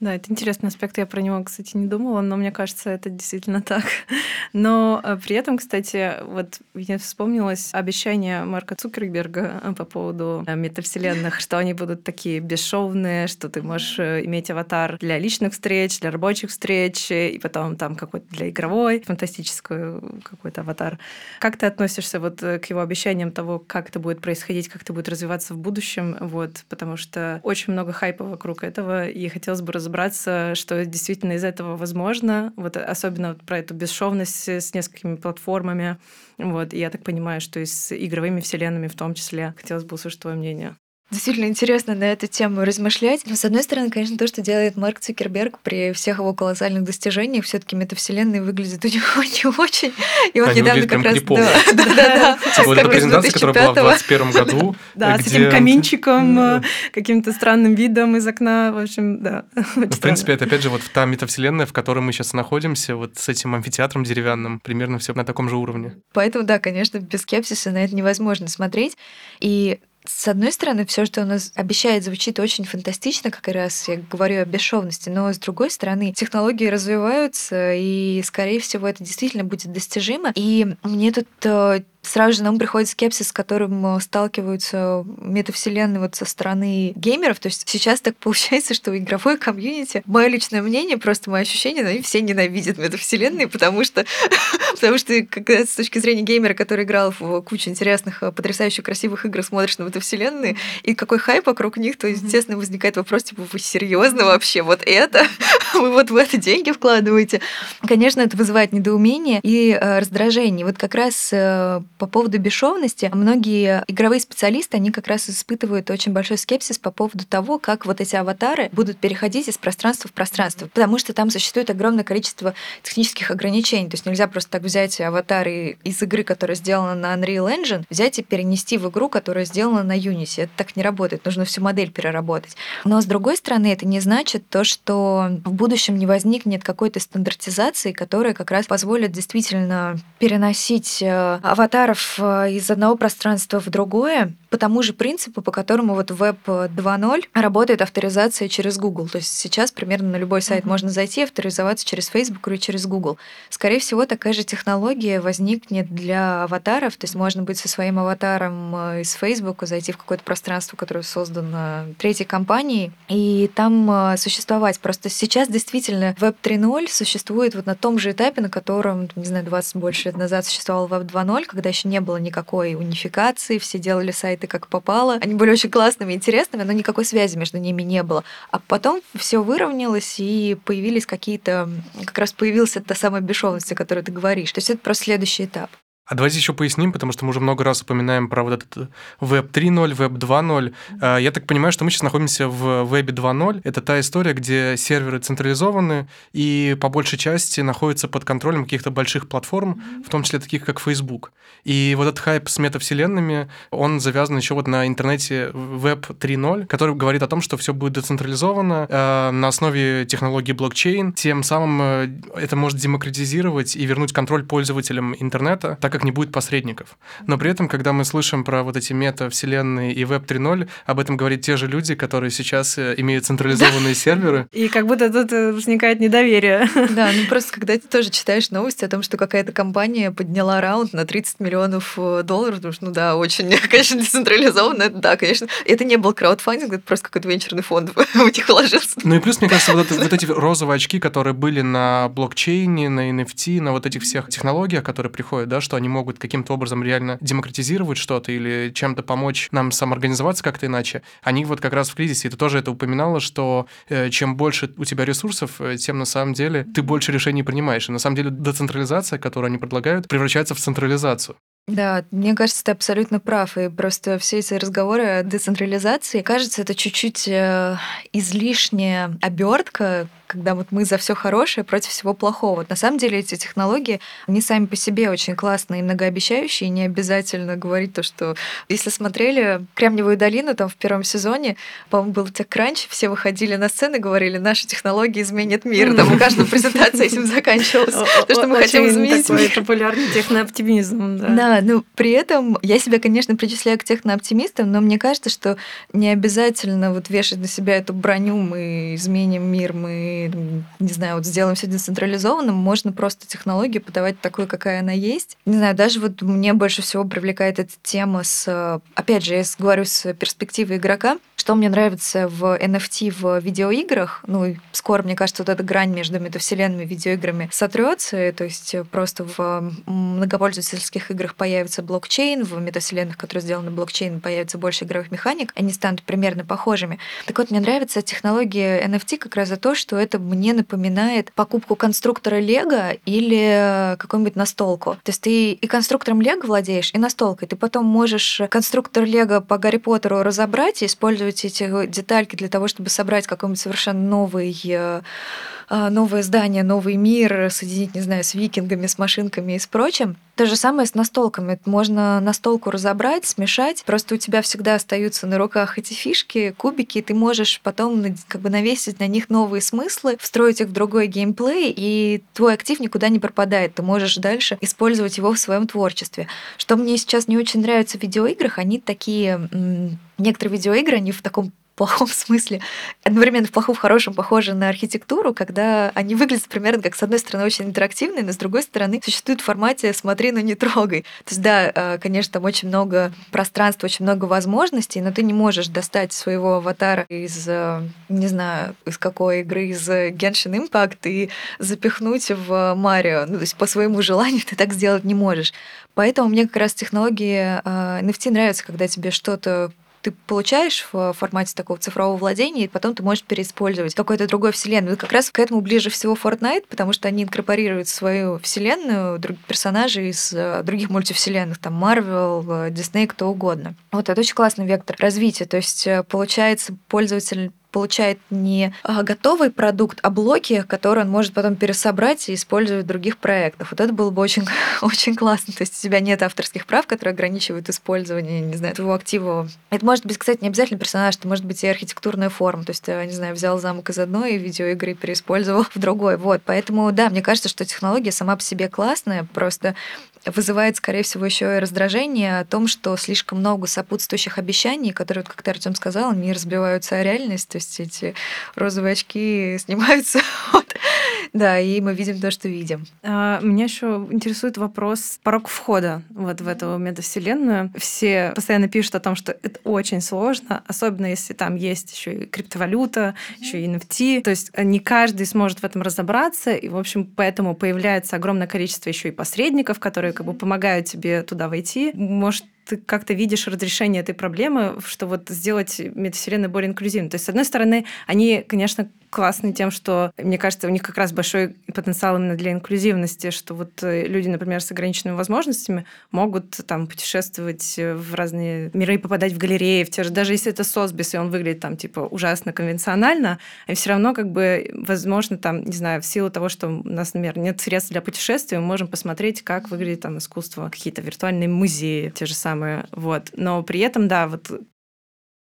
Да, это интересный аспект. Я про него, кстати, не думала, но мне кажется, это действительно так. Но э, при этом, кстати, вот мне вспомнилось обещание Марка Цукерберга э, по поводу э, метавселенных, что они будут такие бесшовные, что ты можешь иметь аватар для личных встреч, для рабочих встреч, и потом там какой-то для игровой, фантастический какой-то аватар. Как ты относишься вот к его обещаниям того, как это будет происходить, как это будет развиваться в будущем? Вот, потому что очень много хайпа вокруг этого, и хотелось бы разобраться разобраться, что действительно из этого возможно. Вот особенно вот про эту бесшовность с несколькими платформами. Вот, и я так понимаю, что и с игровыми вселенными в том числе. Хотелось бы услышать твое мнение. Действительно интересно на эту тему размышлять. Но, с одной стороны, конечно, то, что делает Марк Цукерберг при всех его колоссальных достижениях, все таки метавселенная выглядит у него не очень. И он недавно как раз... Да, да, да. Типа вот эта презентация, которая была в 2021 году. Да, с этим каминчиком, э, каким-то странным видом из окна, в общем, да. Ну, в принципе, это опять же вот та метавселенная, в которой мы сейчас находимся, вот с этим амфитеатром деревянным, примерно все на таком же уровне. Поэтому, да, конечно, без скепсиса на это невозможно смотреть. И с одной стороны, все, что у нас обещает, звучит очень фантастично, как раз я говорю о бесшовности, но с другой стороны, технологии развиваются, и, скорее всего, это действительно будет достижимо. И мне тут э, сразу же нам приходит скепсис, с которым э, сталкиваются метавселенные вот со стороны геймеров. То есть сейчас так получается, что игровое комьюнити, мое личное мнение, просто мое ощущение, они все ненавидят метавселенные, потому что, потому что когда с точки зрения геймера, который играл в кучу интересных, э, потрясающе красивых игр, смотришь на метавселенные, и какой хайп вокруг них, то, естественно, возникает вопрос, типа, вы серьезно вообще вот это? Вы вот в это деньги вкладываете? Конечно, это вызывает недоумение и э, раздражение. Вот как раз по поводу бесшовности, многие игровые специалисты, они как раз испытывают очень большой скепсис по поводу того, как вот эти аватары будут переходить из пространства в пространство, потому что там существует огромное количество технических ограничений. То есть нельзя просто так взять аватары из игры, которая сделана на Unreal Engine, взять и перенести в игру, которая сделана на Unity. Это так не работает, нужно всю модель переработать. Но с другой стороны, это не значит то, что в будущем не возникнет какой-то стандартизации, которая как раз позволит действительно переносить э, аватар товаров э, из одного пространства в другое по тому же принципу, по которому вот Web 2.0 работает авторизация через Google. То есть сейчас примерно на любой сайт mm-hmm. можно зайти, авторизоваться через Facebook или через Google. Скорее всего, такая же технология возникнет для аватаров. То есть можно быть со своим аватаром э, из Facebook, зайти в какое-то пространство, которое создано третьей компанией, и там э, существовать. Просто сейчас действительно Web 3.0 существует вот на том же этапе, на котором, не знаю, 20 больше лет назад существовал Web 2.0, когда еще не было никакой унификации, все делали сайты как попало. Они были очень классными, интересными, но никакой связи между ними не было. А потом все выровнялось, и появились какие-то... Как раз появилась та самая бесшовность, о которой ты говоришь. То есть это просто следующий этап. А давайте еще поясним, потому что мы уже много раз упоминаем про вот этот Web 3.0, Web 2.0. Я так понимаю, что мы сейчас находимся в Web 2.0. Это та история, где серверы централизованы и по большей части находятся под контролем каких-то больших платформ, в том числе таких, как Facebook. И вот этот хайп с метавселенными, он завязан еще вот на интернете Web 3.0, который говорит о том, что все будет децентрализовано э, на основе технологии блокчейн. Тем самым э, это может демократизировать и вернуть контроль пользователям интернета, так как как не будет посредников. Но при этом, когда мы слышим про вот эти мета-вселенные и Web 3.0, об этом говорят те же люди, которые сейчас э, имеют централизованные серверы. И как будто тут э, возникает недоверие. Да, ну просто когда ты тоже читаешь новости о том, что какая-то компания подняла раунд на 30 миллионов э, долларов, потому что, ну да, очень, конечно, децентрализованно, да, конечно. Это не был краудфандинг, это просто какой-то венчурный фонд в них вложился. Ну и плюс, мне кажется, вот, вот эти розовые очки, которые были на блокчейне, на NFT, на вот этих всех технологиях, которые приходят, да, что они могут каким-то образом реально демократизировать что-то или чем-то помочь нам самоорганизоваться как-то иначе, они вот как раз в кризисе, и ты тоже это упоминала, что э, чем больше у тебя ресурсов, э, тем на самом деле ты больше решений принимаешь. И на самом деле децентрализация, которую они предлагают, превращается в централизацию. Да, мне кажется, ты абсолютно прав. И просто все эти разговоры о децентрализации, кажется, это чуть-чуть э, излишняя обертка когда вот мы за все хорошее против всего плохого. Вот на самом деле эти технологии, они сами по себе очень классные и многообещающие, и не обязательно говорить то, что... Если смотрели «Кремниевую долину», там в первом сезоне, по-моему, был TechCrunch, все выходили на сцену и говорили, наши технологии изменят мир. Там у каждой презентации этим заканчивалась. То, что мы хотим изменить мир. популярный технооптимизм. Да, ну при этом я себя, конечно, причисляю к технооптимистам, но мне кажется, что не обязательно вот вешать на себя эту броню, мы изменим мир, мы не знаю, вот сделаем все децентрализованным, можно просто технологию подавать такой, какая она есть. Не знаю, даже вот мне больше всего привлекает эта тема с, опять же, я говорю с перспективы игрока, что мне нравится в NFT в видеоиграх, ну скоро, мне кажется, вот эта грань между метавселенными видеоиграми сотрется, то есть просто в многопользовательских играх появится блокчейн, в метавселенных, которые сделаны блокчейн, появится больше игровых механик, они станут примерно похожими. Так вот, мне нравится технология NFT как раз за то, что это это мне напоминает покупку конструктора Лего или какую-нибудь настолку. То есть ты и конструктором Лего владеешь, и настолкой. Ты потом можешь конструктор Лего по Гарри Поттеру разобрать и использовать эти детальки для того, чтобы собрать какой-нибудь совершенно новый э, новое здание, новый мир, соединить, не знаю, с викингами, с машинками и с прочим. То же самое с настолками. Можно настолку разобрать, смешать. Просто у тебя всегда остаются на руках эти фишки, кубики, и ты можешь потом как бы навесить на них новые смыслы, встроить их в другой геймплей, и твой актив никуда не пропадает. Ты можешь дальше использовать его в своем творчестве. Что мне сейчас не очень нравится в видеоиграх, они такие некоторые видеоигры, они в таком плохом смысле, одновременно в плохом, в хорошем, похожи на архитектуру, когда они выглядят примерно как, с одной стороны, очень интерактивные, но с другой стороны, существуют в формате «смотри, но не трогай». То есть, да, э, конечно, там очень много пространства, очень много возможностей, но ты не можешь достать своего аватара из, э, не знаю, из какой игры, из Genshin Impact и запихнуть в Марио. Ну, то есть по своему желанию ты так сделать не можешь. Поэтому мне как раз технологии NFT э, нравятся, когда тебе что-то ты получаешь в формате такого цифрового владения, и потом ты можешь переиспользовать какой-то другой вселенной. как раз к этому ближе всего Fortnite, потому что они инкорпорируют свою вселенную других персонажей из э, других мультивселенных, там Marvel, э, Disney, кто угодно. Вот это очень классный вектор развития. То есть э, получается пользователь получает не а, готовый продукт, а блоки, которые он может потом пересобрать и использовать в других проектах. Вот это было бы очень, очень классно. То есть у тебя нет авторских прав, которые ограничивают использование, не знаю, твоего актива. Это может быть, кстати, не обязательно персонаж, это может быть и архитектурная форма. То есть, не знаю, взял замок из одной видеоигры и переиспользовал в другой. Вот, поэтому, да, мне кажется, что технология сама по себе классная, просто вызывает, скорее всего, еще и раздражение о том, что слишком много сопутствующих обещаний, которые, как ты, Артем сказал, не разбиваются о реальность, то есть эти розовые очки снимаются. Вот. Да, и мы видим то, что видим. А, меня еще интересует вопрос порог входа вот в эту метавселенную. Все постоянно пишут о том, что это очень сложно, особенно если там есть еще и криптовалюта, еще и NFT. То есть не каждый сможет в этом разобраться, и, в общем, поэтому появляется огромное количество еще и посредников, которые как бы помогают тебе туда войти. Может, ты как-то видишь разрешение этой проблемы, что вот сделать метавселенную более инклюзивной. То есть, с одной стороны, они, конечно, классны тем, что, мне кажется, у них как раз большой потенциал именно для инклюзивности, что вот э, люди, например, с ограниченными возможностями могут там путешествовать в разные миры, попадать в галереи, в те же, даже если это Сосбис, и он выглядит там типа ужасно конвенционально, и все равно как бы, возможно, там, не знаю, в силу того, что у нас, например, нет средств для путешествий, мы можем посмотреть, как выглядит там искусство, какие-то виртуальные музеи, те же самые, вот. Но при этом, да, вот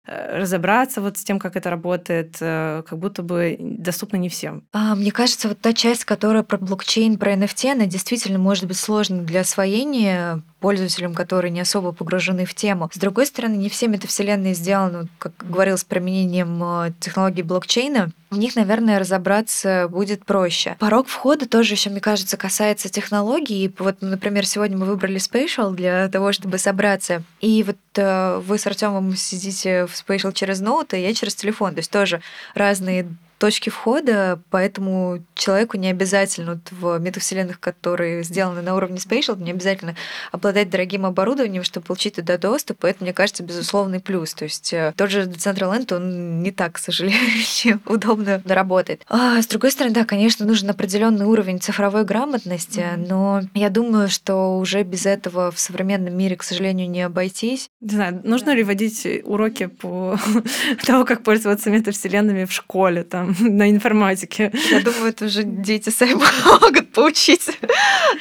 Э, разобраться вот с тем, как это работает, э, как будто бы доступно не всем. А, мне кажется, вот та часть, которая про блокчейн, про NFT, она действительно может быть сложной для освоения пользователям, которые не особо погружены в тему. С другой стороны, не все метавселенные сделаны, как говорилось, с применением э, технологий блокчейна. В них, наверное, разобраться будет проще. Порог входа тоже еще, мне кажется, касается технологий. Вот, например, сегодня мы выбрали Spatial для того, чтобы собраться. И вот э, вы с Артемом сидите в Spatial через ноут, а я через телефон. То есть тоже разные точки входа, поэтому человеку не обязательно вот в метавселенных, которые сделаны на уровне Spatial, не обязательно обладать дорогим оборудованием, чтобы получить туда доступ, это, мне кажется, безусловный плюс. То есть э, тот же Decentraland, он не так, к сожалению, удобно работает. А, с другой стороны, да, конечно, нужен определенный уровень цифровой грамотности, но я думаю, что уже без этого в современном мире, к сожалению, не обойтись. Не знаю, нужно ли вводить уроки по того, как пользоваться метавселенными в школе, там, на информатике. Я думаю, это уже дети сами могут поучиться.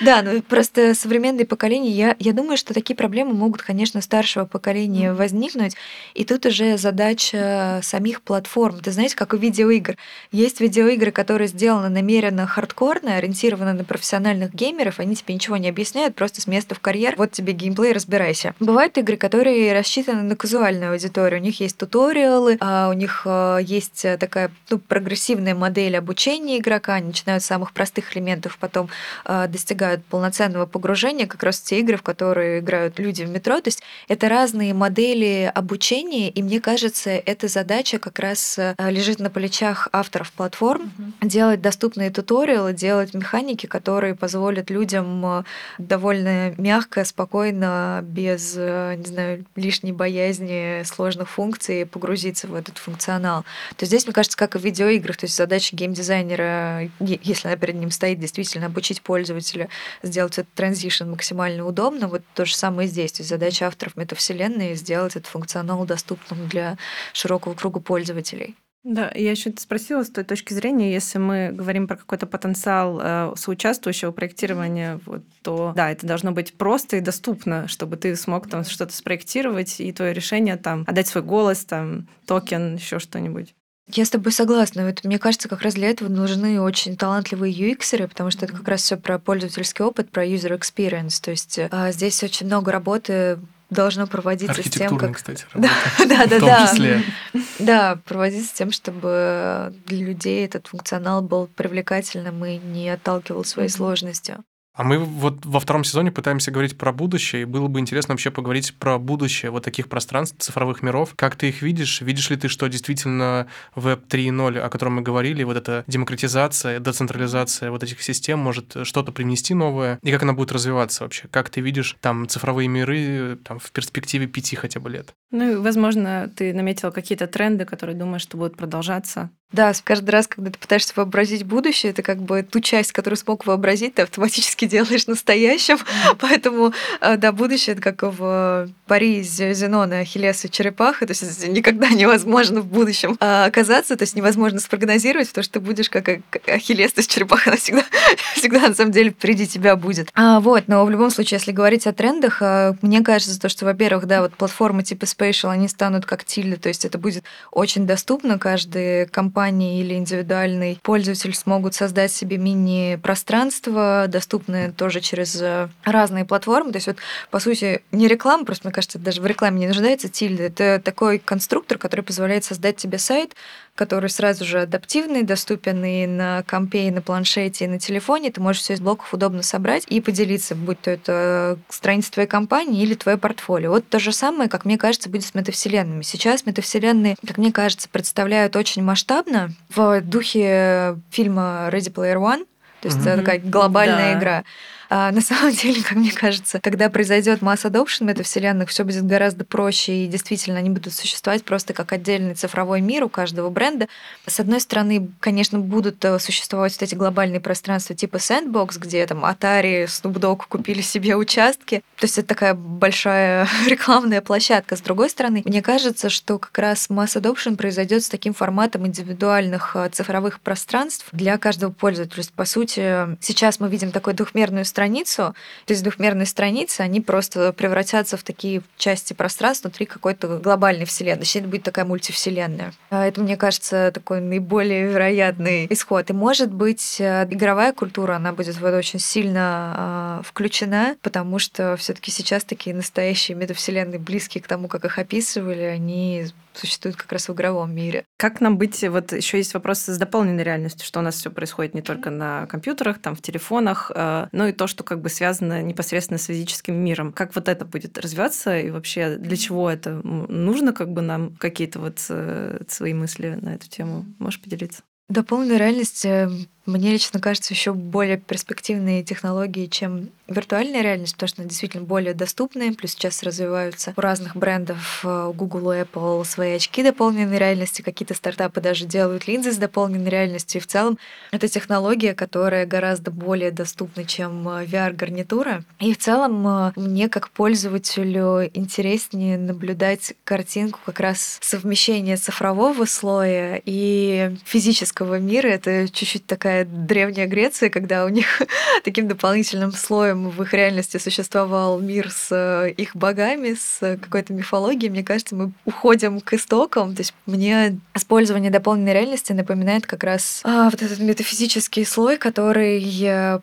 Да, ну просто современные поколения, я, я думаю, что такие проблемы могут, конечно, старшего поколения возникнуть. И тут уже задача самих платформ. Ты знаете, как у видеоигр. Есть видеоигры, которые сделаны намеренно хардкорно, ориентированы на профессиональных геймеров, они тебе ничего не объясняют, просто с места в карьер, вот тебе геймплей, разбирайся. Бывают игры, которые рассчитаны на казуальную аудиторию. У них есть туториалы, а у них э, есть такая ну, прогрессивная модель обучения игрока, они начинают с самых простых элементов, потом э, достигают полноценного погружения, как раз те игры, в которые играют люди в метро. То есть это разные модели обучения, и мне кажется, эта задача как раз э, лежит на плечах авторов платформ, mm-hmm. делать доступные туториалы, делать механики, которые позволят людям э, довольно мягко, спокойно, без, э, не знаю, лишней боязни сложных функций погрузиться в этот функционал. То есть здесь, мне кажется, как и в видео видеоиграх. То есть задача геймдизайнера, если она перед ним стоит, действительно обучить пользователя, сделать этот transition максимально удобно. Вот то же самое здесь. То есть задача авторов метавселенной сделать этот функционал доступным для широкого круга пользователей. Да, я еще спросила с той точки зрения, если мы говорим про какой-то потенциал э, соучаствующего проектирования, вот, то да, это должно быть просто и доступно, чтобы ты смог там что-то спроектировать и твое решение там отдать свой голос, там токен, еще что-нибудь. Я с тобой согласна. Вот мне кажется, как раз для этого нужны очень талантливые UX, потому что это как раз все про пользовательский опыт, про user experience. То есть а, здесь очень много работы должно проводиться с тем, как... кстати, работа. Да, да, да. Да. Да, проводиться с тем, чтобы для людей этот функционал был привлекательным и не отталкивал своей сложностью. А мы вот во втором сезоне пытаемся говорить про будущее, и было бы интересно вообще поговорить про будущее вот таких пространств, цифровых миров. Как ты их видишь? Видишь ли ты, что действительно Web 3.0, о котором мы говорили, вот эта демократизация, децентрализация вот этих систем может что-то принести новое? И как она будет развиваться вообще? Как ты видишь там цифровые миры там, в перспективе пяти хотя бы лет? Ну, и, возможно, ты наметил какие-то тренды, которые думаешь, что будут продолжаться. Да, каждый раз, когда ты пытаешься вообразить будущее, это как бы ту часть, которую смог вообразить, ты автоматически делаешь настоящим. Поэтому, э, да, будущее это как в Паризе, Зенона, Ахиллес и Черепаха. То есть никогда невозможно в будущем э, оказаться, то есть невозможно спрогнозировать, потому что ты будешь как Ахиллес, то есть черепаха, она всегда, всегда на самом деле впереди тебя будет. А, вот, но в любом случае, если говорить о трендах, э, мне кажется, то, что, во-первых, да, вот платформы типа Spatial, они станут как Тильда, то есть это будет очень доступно, компания компании или индивидуальный пользователь смогут создать себе мини-пространство, доступное тоже через э, разные платформы. То есть вот, по сути, не реклама, просто, мне кажется, даже в рекламе не нуждается тильда. Это такой конструктор, который позволяет создать тебе сайт, который сразу же адаптивный, доступен и на компе, и на планшете, и на телефоне. Ты можешь все из блоков удобно собрать и поделиться, будь то это страница твоей компании или твое портфолио. Вот то же самое, как мне кажется, будет с метавселенными. Сейчас метавселенные, как мне кажется, представляют очень масштабно в духе фильма Ready Player One, то есть mm-hmm. это такая глобальная да. игра. А, на самом деле, как мне кажется, когда произойдет масс adoption метавселенных, все будет гораздо проще, и действительно они будут существовать просто как отдельный цифровой мир у каждого бренда. С одной стороны, конечно, будут э, существовать вот эти глобальные пространства типа Sandbox, где там Atari, Snoop Dogg купили себе участки. То есть это такая большая рекламная площадка. С другой стороны, мне кажется, что как раз масс adoption произойдет с таким форматом индивидуальных э, цифровых пространств для каждого пользователя. То есть, по сути, сейчас мы видим такую двухмерную страницу, то есть двухмерные страницы, они просто превратятся в такие части пространства внутри какой-то глобальной вселенной. Точнее, это будет такая мультивселенная. А это, мне кажется, такой наиболее вероятный исход. И, может быть, э, игровая культура, она будет в это очень сильно э, включена, потому что все таки сейчас такие настоящие метавселенные, близкие к тому, как их описывали, они существует как раз в игровом мире. Как нам быть? Вот еще есть вопрос с дополненной реальностью, что у нас все происходит не только на компьютерах, там в телефонах, э, но и то, что как бы связано непосредственно с физическим миром. Как вот это будет развиваться и вообще для чего это нужно, как бы нам какие-то вот э, свои мысли на эту тему? Можешь поделиться? Дополненная реальность э, мне лично кажется еще более перспективные технологии, чем виртуальная реальность, потому что она действительно более доступная, плюс сейчас развиваются у разных брендов э, Google Apple свои очки дополненной реальности, какие-то стартапы даже делают линзы с дополненной реальностью, и в целом это технология, которая гораздо более доступна, чем э, VR-гарнитура. И в целом мне как пользователю интереснее наблюдать картинку как раз совмещения цифрового слоя и физического мира. Это чуть-чуть такая древняя Греция, когда у них таким дополнительным слоем в их реальности существовал мир с э, их богами, с какой-то мифологией, мне кажется, мы уходим к истокам. То есть мне использование дополненной реальности напоминает как раз а, вот этот метафизический слой, который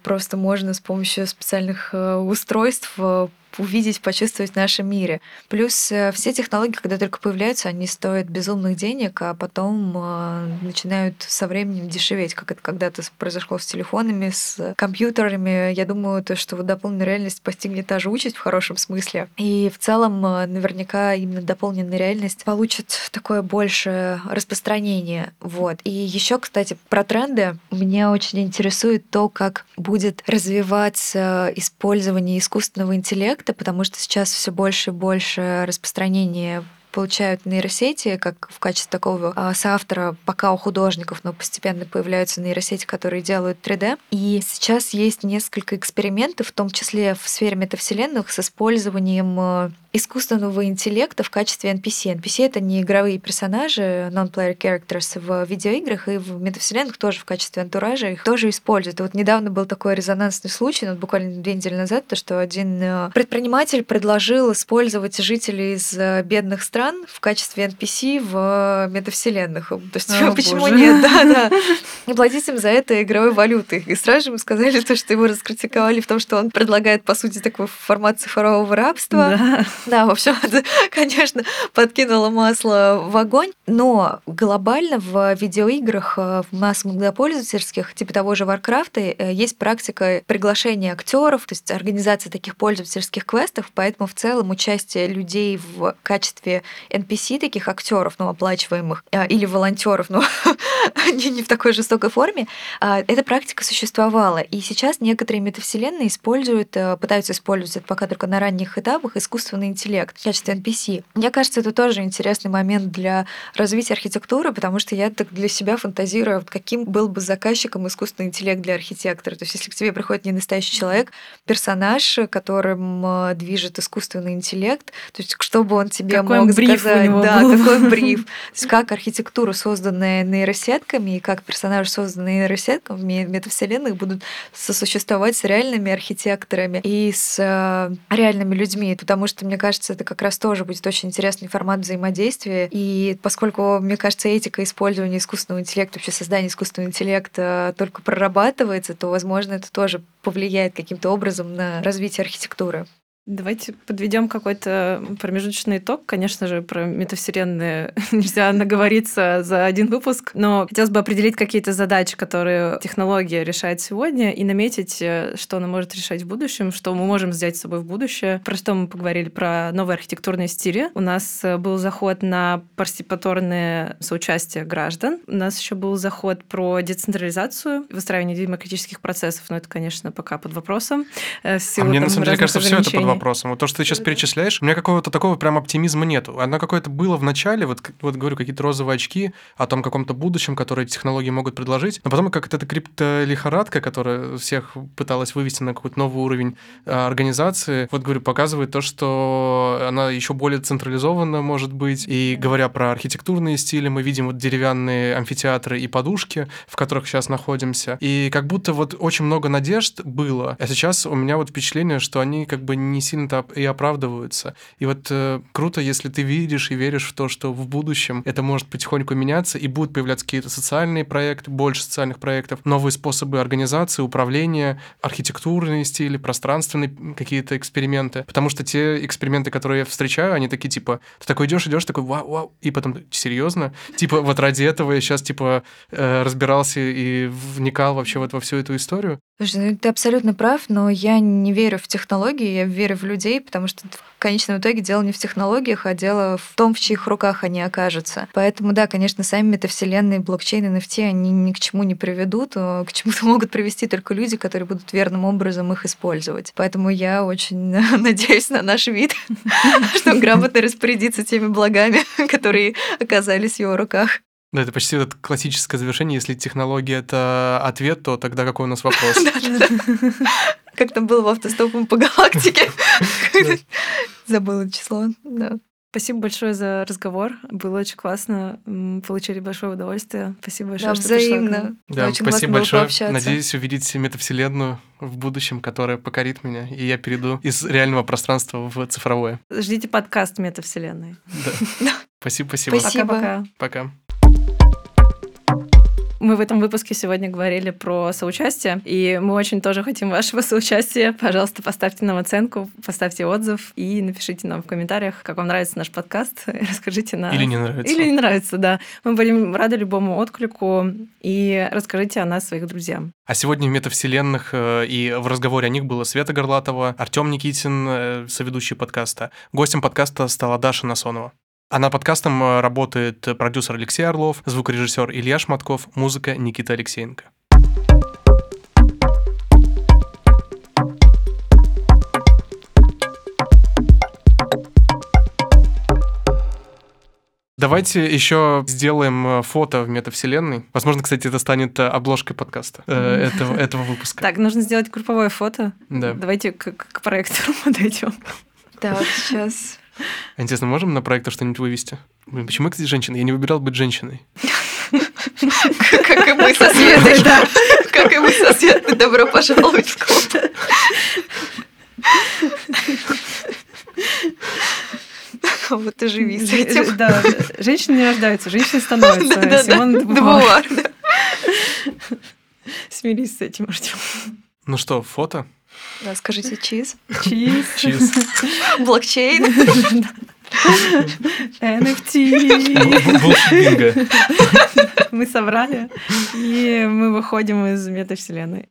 просто можно с помощью специальных э, устройств э, увидеть, почувствовать в нашем мире. Плюс э, все технологии, когда только появляются, они стоят безумных денег, а потом э, начинают со временем дешеветь, как это когда-то произошло с телефонами, с компьютерами. Я думаю, то, что вот дополненная реальность постигнет та же участь в хорошем смысле. И в целом э, наверняка именно дополненная реальность получит такое большее распространение. Вот. И еще, кстати, про тренды. Меня очень интересует то, как будет развиваться использование искусственного интеллекта проекта, потому что сейчас все больше и больше распространение получают нейросети, как в качестве такого а, соавтора пока у художников, но постепенно появляются нейросети, которые делают 3D. И сейчас есть несколько экспериментов, в том числе в сфере метавселенных, с использованием э, искусственного интеллекта в качестве NPC. NPC — это не игровые персонажи, non-player characters в видеоиграх, и в метавселенных тоже в качестве антуража их тоже используют. И вот недавно был такой резонансный случай, ну, буквально две недели назад, то, что один э, предприниматель предложил использовать жителей из бедных стран в качестве NPC в метавселенных. То есть О, почему боже. нет? Да, да. И платить им за это игровой валютой. И сразу же ему сказали то, что его раскритиковали в том, что он предлагает, по сути, такой формат цифрового рабства. Да. Да, в общем, это, конечно, подкинуло масло в огонь. Но глобально в видеоиграх, э, в массовых пользовательских, типа того же Варкрафта, э, есть практика приглашения актеров, то есть организация таких пользовательских квестов, поэтому в целом участие людей в качестве NPC таких актеров, ну, оплачиваемых, э, или волонтеров, но не, не в такой жестокой форме, эта практика существовала. И сейчас некоторые метавселенные используют, пытаются использовать это пока только на ранних этапах искусственный интеллект в качестве NPC. Мне кажется, это тоже интересный момент для развития архитектуры, потому что я так для себя фантазирую, каким был бы заказчиком искусственный интеллект для архитектора. То есть если к тебе приходит не настоящий человек, персонаж, которым э, движет искусственный интеллект, то есть что бы он тебе какой мог бриф сказать? да, был. какой бриф. То есть как архитектура, созданная нейросетками, и как персонажи, созданные нейросетками в метавселенных, будут сосуществовать с реальными архитекторами и с э, реальными людьми. Потому что, мне кажется, это как раз тоже будет очень интересный формат взаимодействия. И поскольку, мне кажется, этика использования искусственного интеллекта, вообще создания искусственного интеллекта только прорабатывается, то, возможно, это тоже повлияет каким-то образом на развитие архитектуры. Давайте подведем какой-то промежуточный итог. Конечно же, про метавселенные нельзя наговориться за один выпуск, но хотелось бы определить какие-то задачи, которые технология решает сегодня, и наметить, э, что она может решать в будущем, что мы можем взять с собой в будущее. Про что мы поговорили? Про новые архитектурные стили. У нас э, был заход на партиципаторное соучастие граждан. У нас еще был заход про децентрализацию, выстраивание демократических процессов, но это, конечно, пока под вопросом. Э, а мне, на самом деле, кажется, все это под вопросом. Вот то, что ты сейчас перечисляешь, у меня какого-то такого прям оптимизма нету. Оно какое-то было в начале, вот, вот говорю, какие-то розовые очки о том каком-то будущем, которое технологии могут предложить, но потом как эта криптолихорадка, которая всех пыталась вывести на какой-то новый уровень а, организации, вот говорю, показывает то, что она еще более централизованная может быть. И говоря про архитектурные стили, мы видим вот деревянные амфитеатры и подушки, в которых сейчас находимся. И как будто вот очень много надежд было, а сейчас у меня вот впечатление, что они как бы не сильно-то и оправдываются. И вот э, круто, если ты видишь и веришь в то, что в будущем это может потихоньку меняться, и будут появляться какие-то социальные проекты, больше социальных проектов, новые способы организации, управления, архитектурные стили, пространственные какие-то эксперименты. Потому что те эксперименты, которые я встречаю, они такие типа, ты такой идешь, идешь, такой вау, вау, и потом серьезно, типа вот ради этого я сейчас типа э, разбирался и вникал вообще вот во всю эту историю. Слушай, ну ты абсолютно прав, но я не верю в технологии, я верю в людей, потому что в конечном итоге дело не в технологиях, а дело в том, в чьих руках они окажутся. Поэтому, да, конечно, сами метавселенные, блокчейны, NFT, они ни к чему не приведут, а к чему-то могут привести только люди, которые будут верным образом их использовать. Поэтому я очень надеюсь на наш вид, что грамотно распорядиться теми благами, которые оказались в его руках. Да, это почти это классическое завершение. Если технология — это ответ, то тогда какой у нас вопрос? Как там было в автостопом по галактике. Забыла число, да. Спасибо большое за разговор. Было очень классно. Получили большое удовольствие. Спасибо большое, да, что взаимно. Да, очень спасибо большое. Надеюсь увидеть метавселенную в будущем, которая покорит меня, и я перейду из реального пространства в цифровое. Ждите подкаст метавселенной. Да. Спасибо, спасибо. Пока-пока. Пока. Мы в этом выпуске сегодня говорили про соучастие, и мы очень тоже хотим вашего соучастия. Пожалуйста, поставьте нам оценку, поставьте отзыв и напишите нам в комментариях, как вам нравится наш подкаст, расскажите нам... Или не нравится. Или не нравится, да. Мы будем рады любому отклику, и расскажите о нас своих друзьям. А сегодня в метавселенных э, и в разговоре о них было Света Горлатова, Артем Никитин, э, соведущий подкаста. Гостем подкаста стала Даша Насонова. А над подкастом э, работает продюсер Алексей Орлов, звукорежиссер Илья Шматков, музыка Никита Алексеенко. Давайте еще сделаем э, фото в метавселенной. Возможно, кстати, это станет э, обложкой подкаста э, этого, этого выпуска. Так, нужно сделать групповое фото. Да. Давайте к, к проектору подойдем. Так, сейчас. Интересно, можем на проектор что-нибудь вывести? Блин, почему я, кстати, женщина? Я не выбирал быть женщиной. Как и мы со Светой. Как и мы со Светой. Добро пожаловать в клуб. Вот и живи с этим. Да, женщины не рождаются, женщины становятся. Де Бувуар. Бувуар, да. Смирись с этим, Артем. Ну что, фото? Да, скажите чиз. Чиз. Чиз. Блокчейн. NFT. Мы собрали, и мы выходим из метавселенной.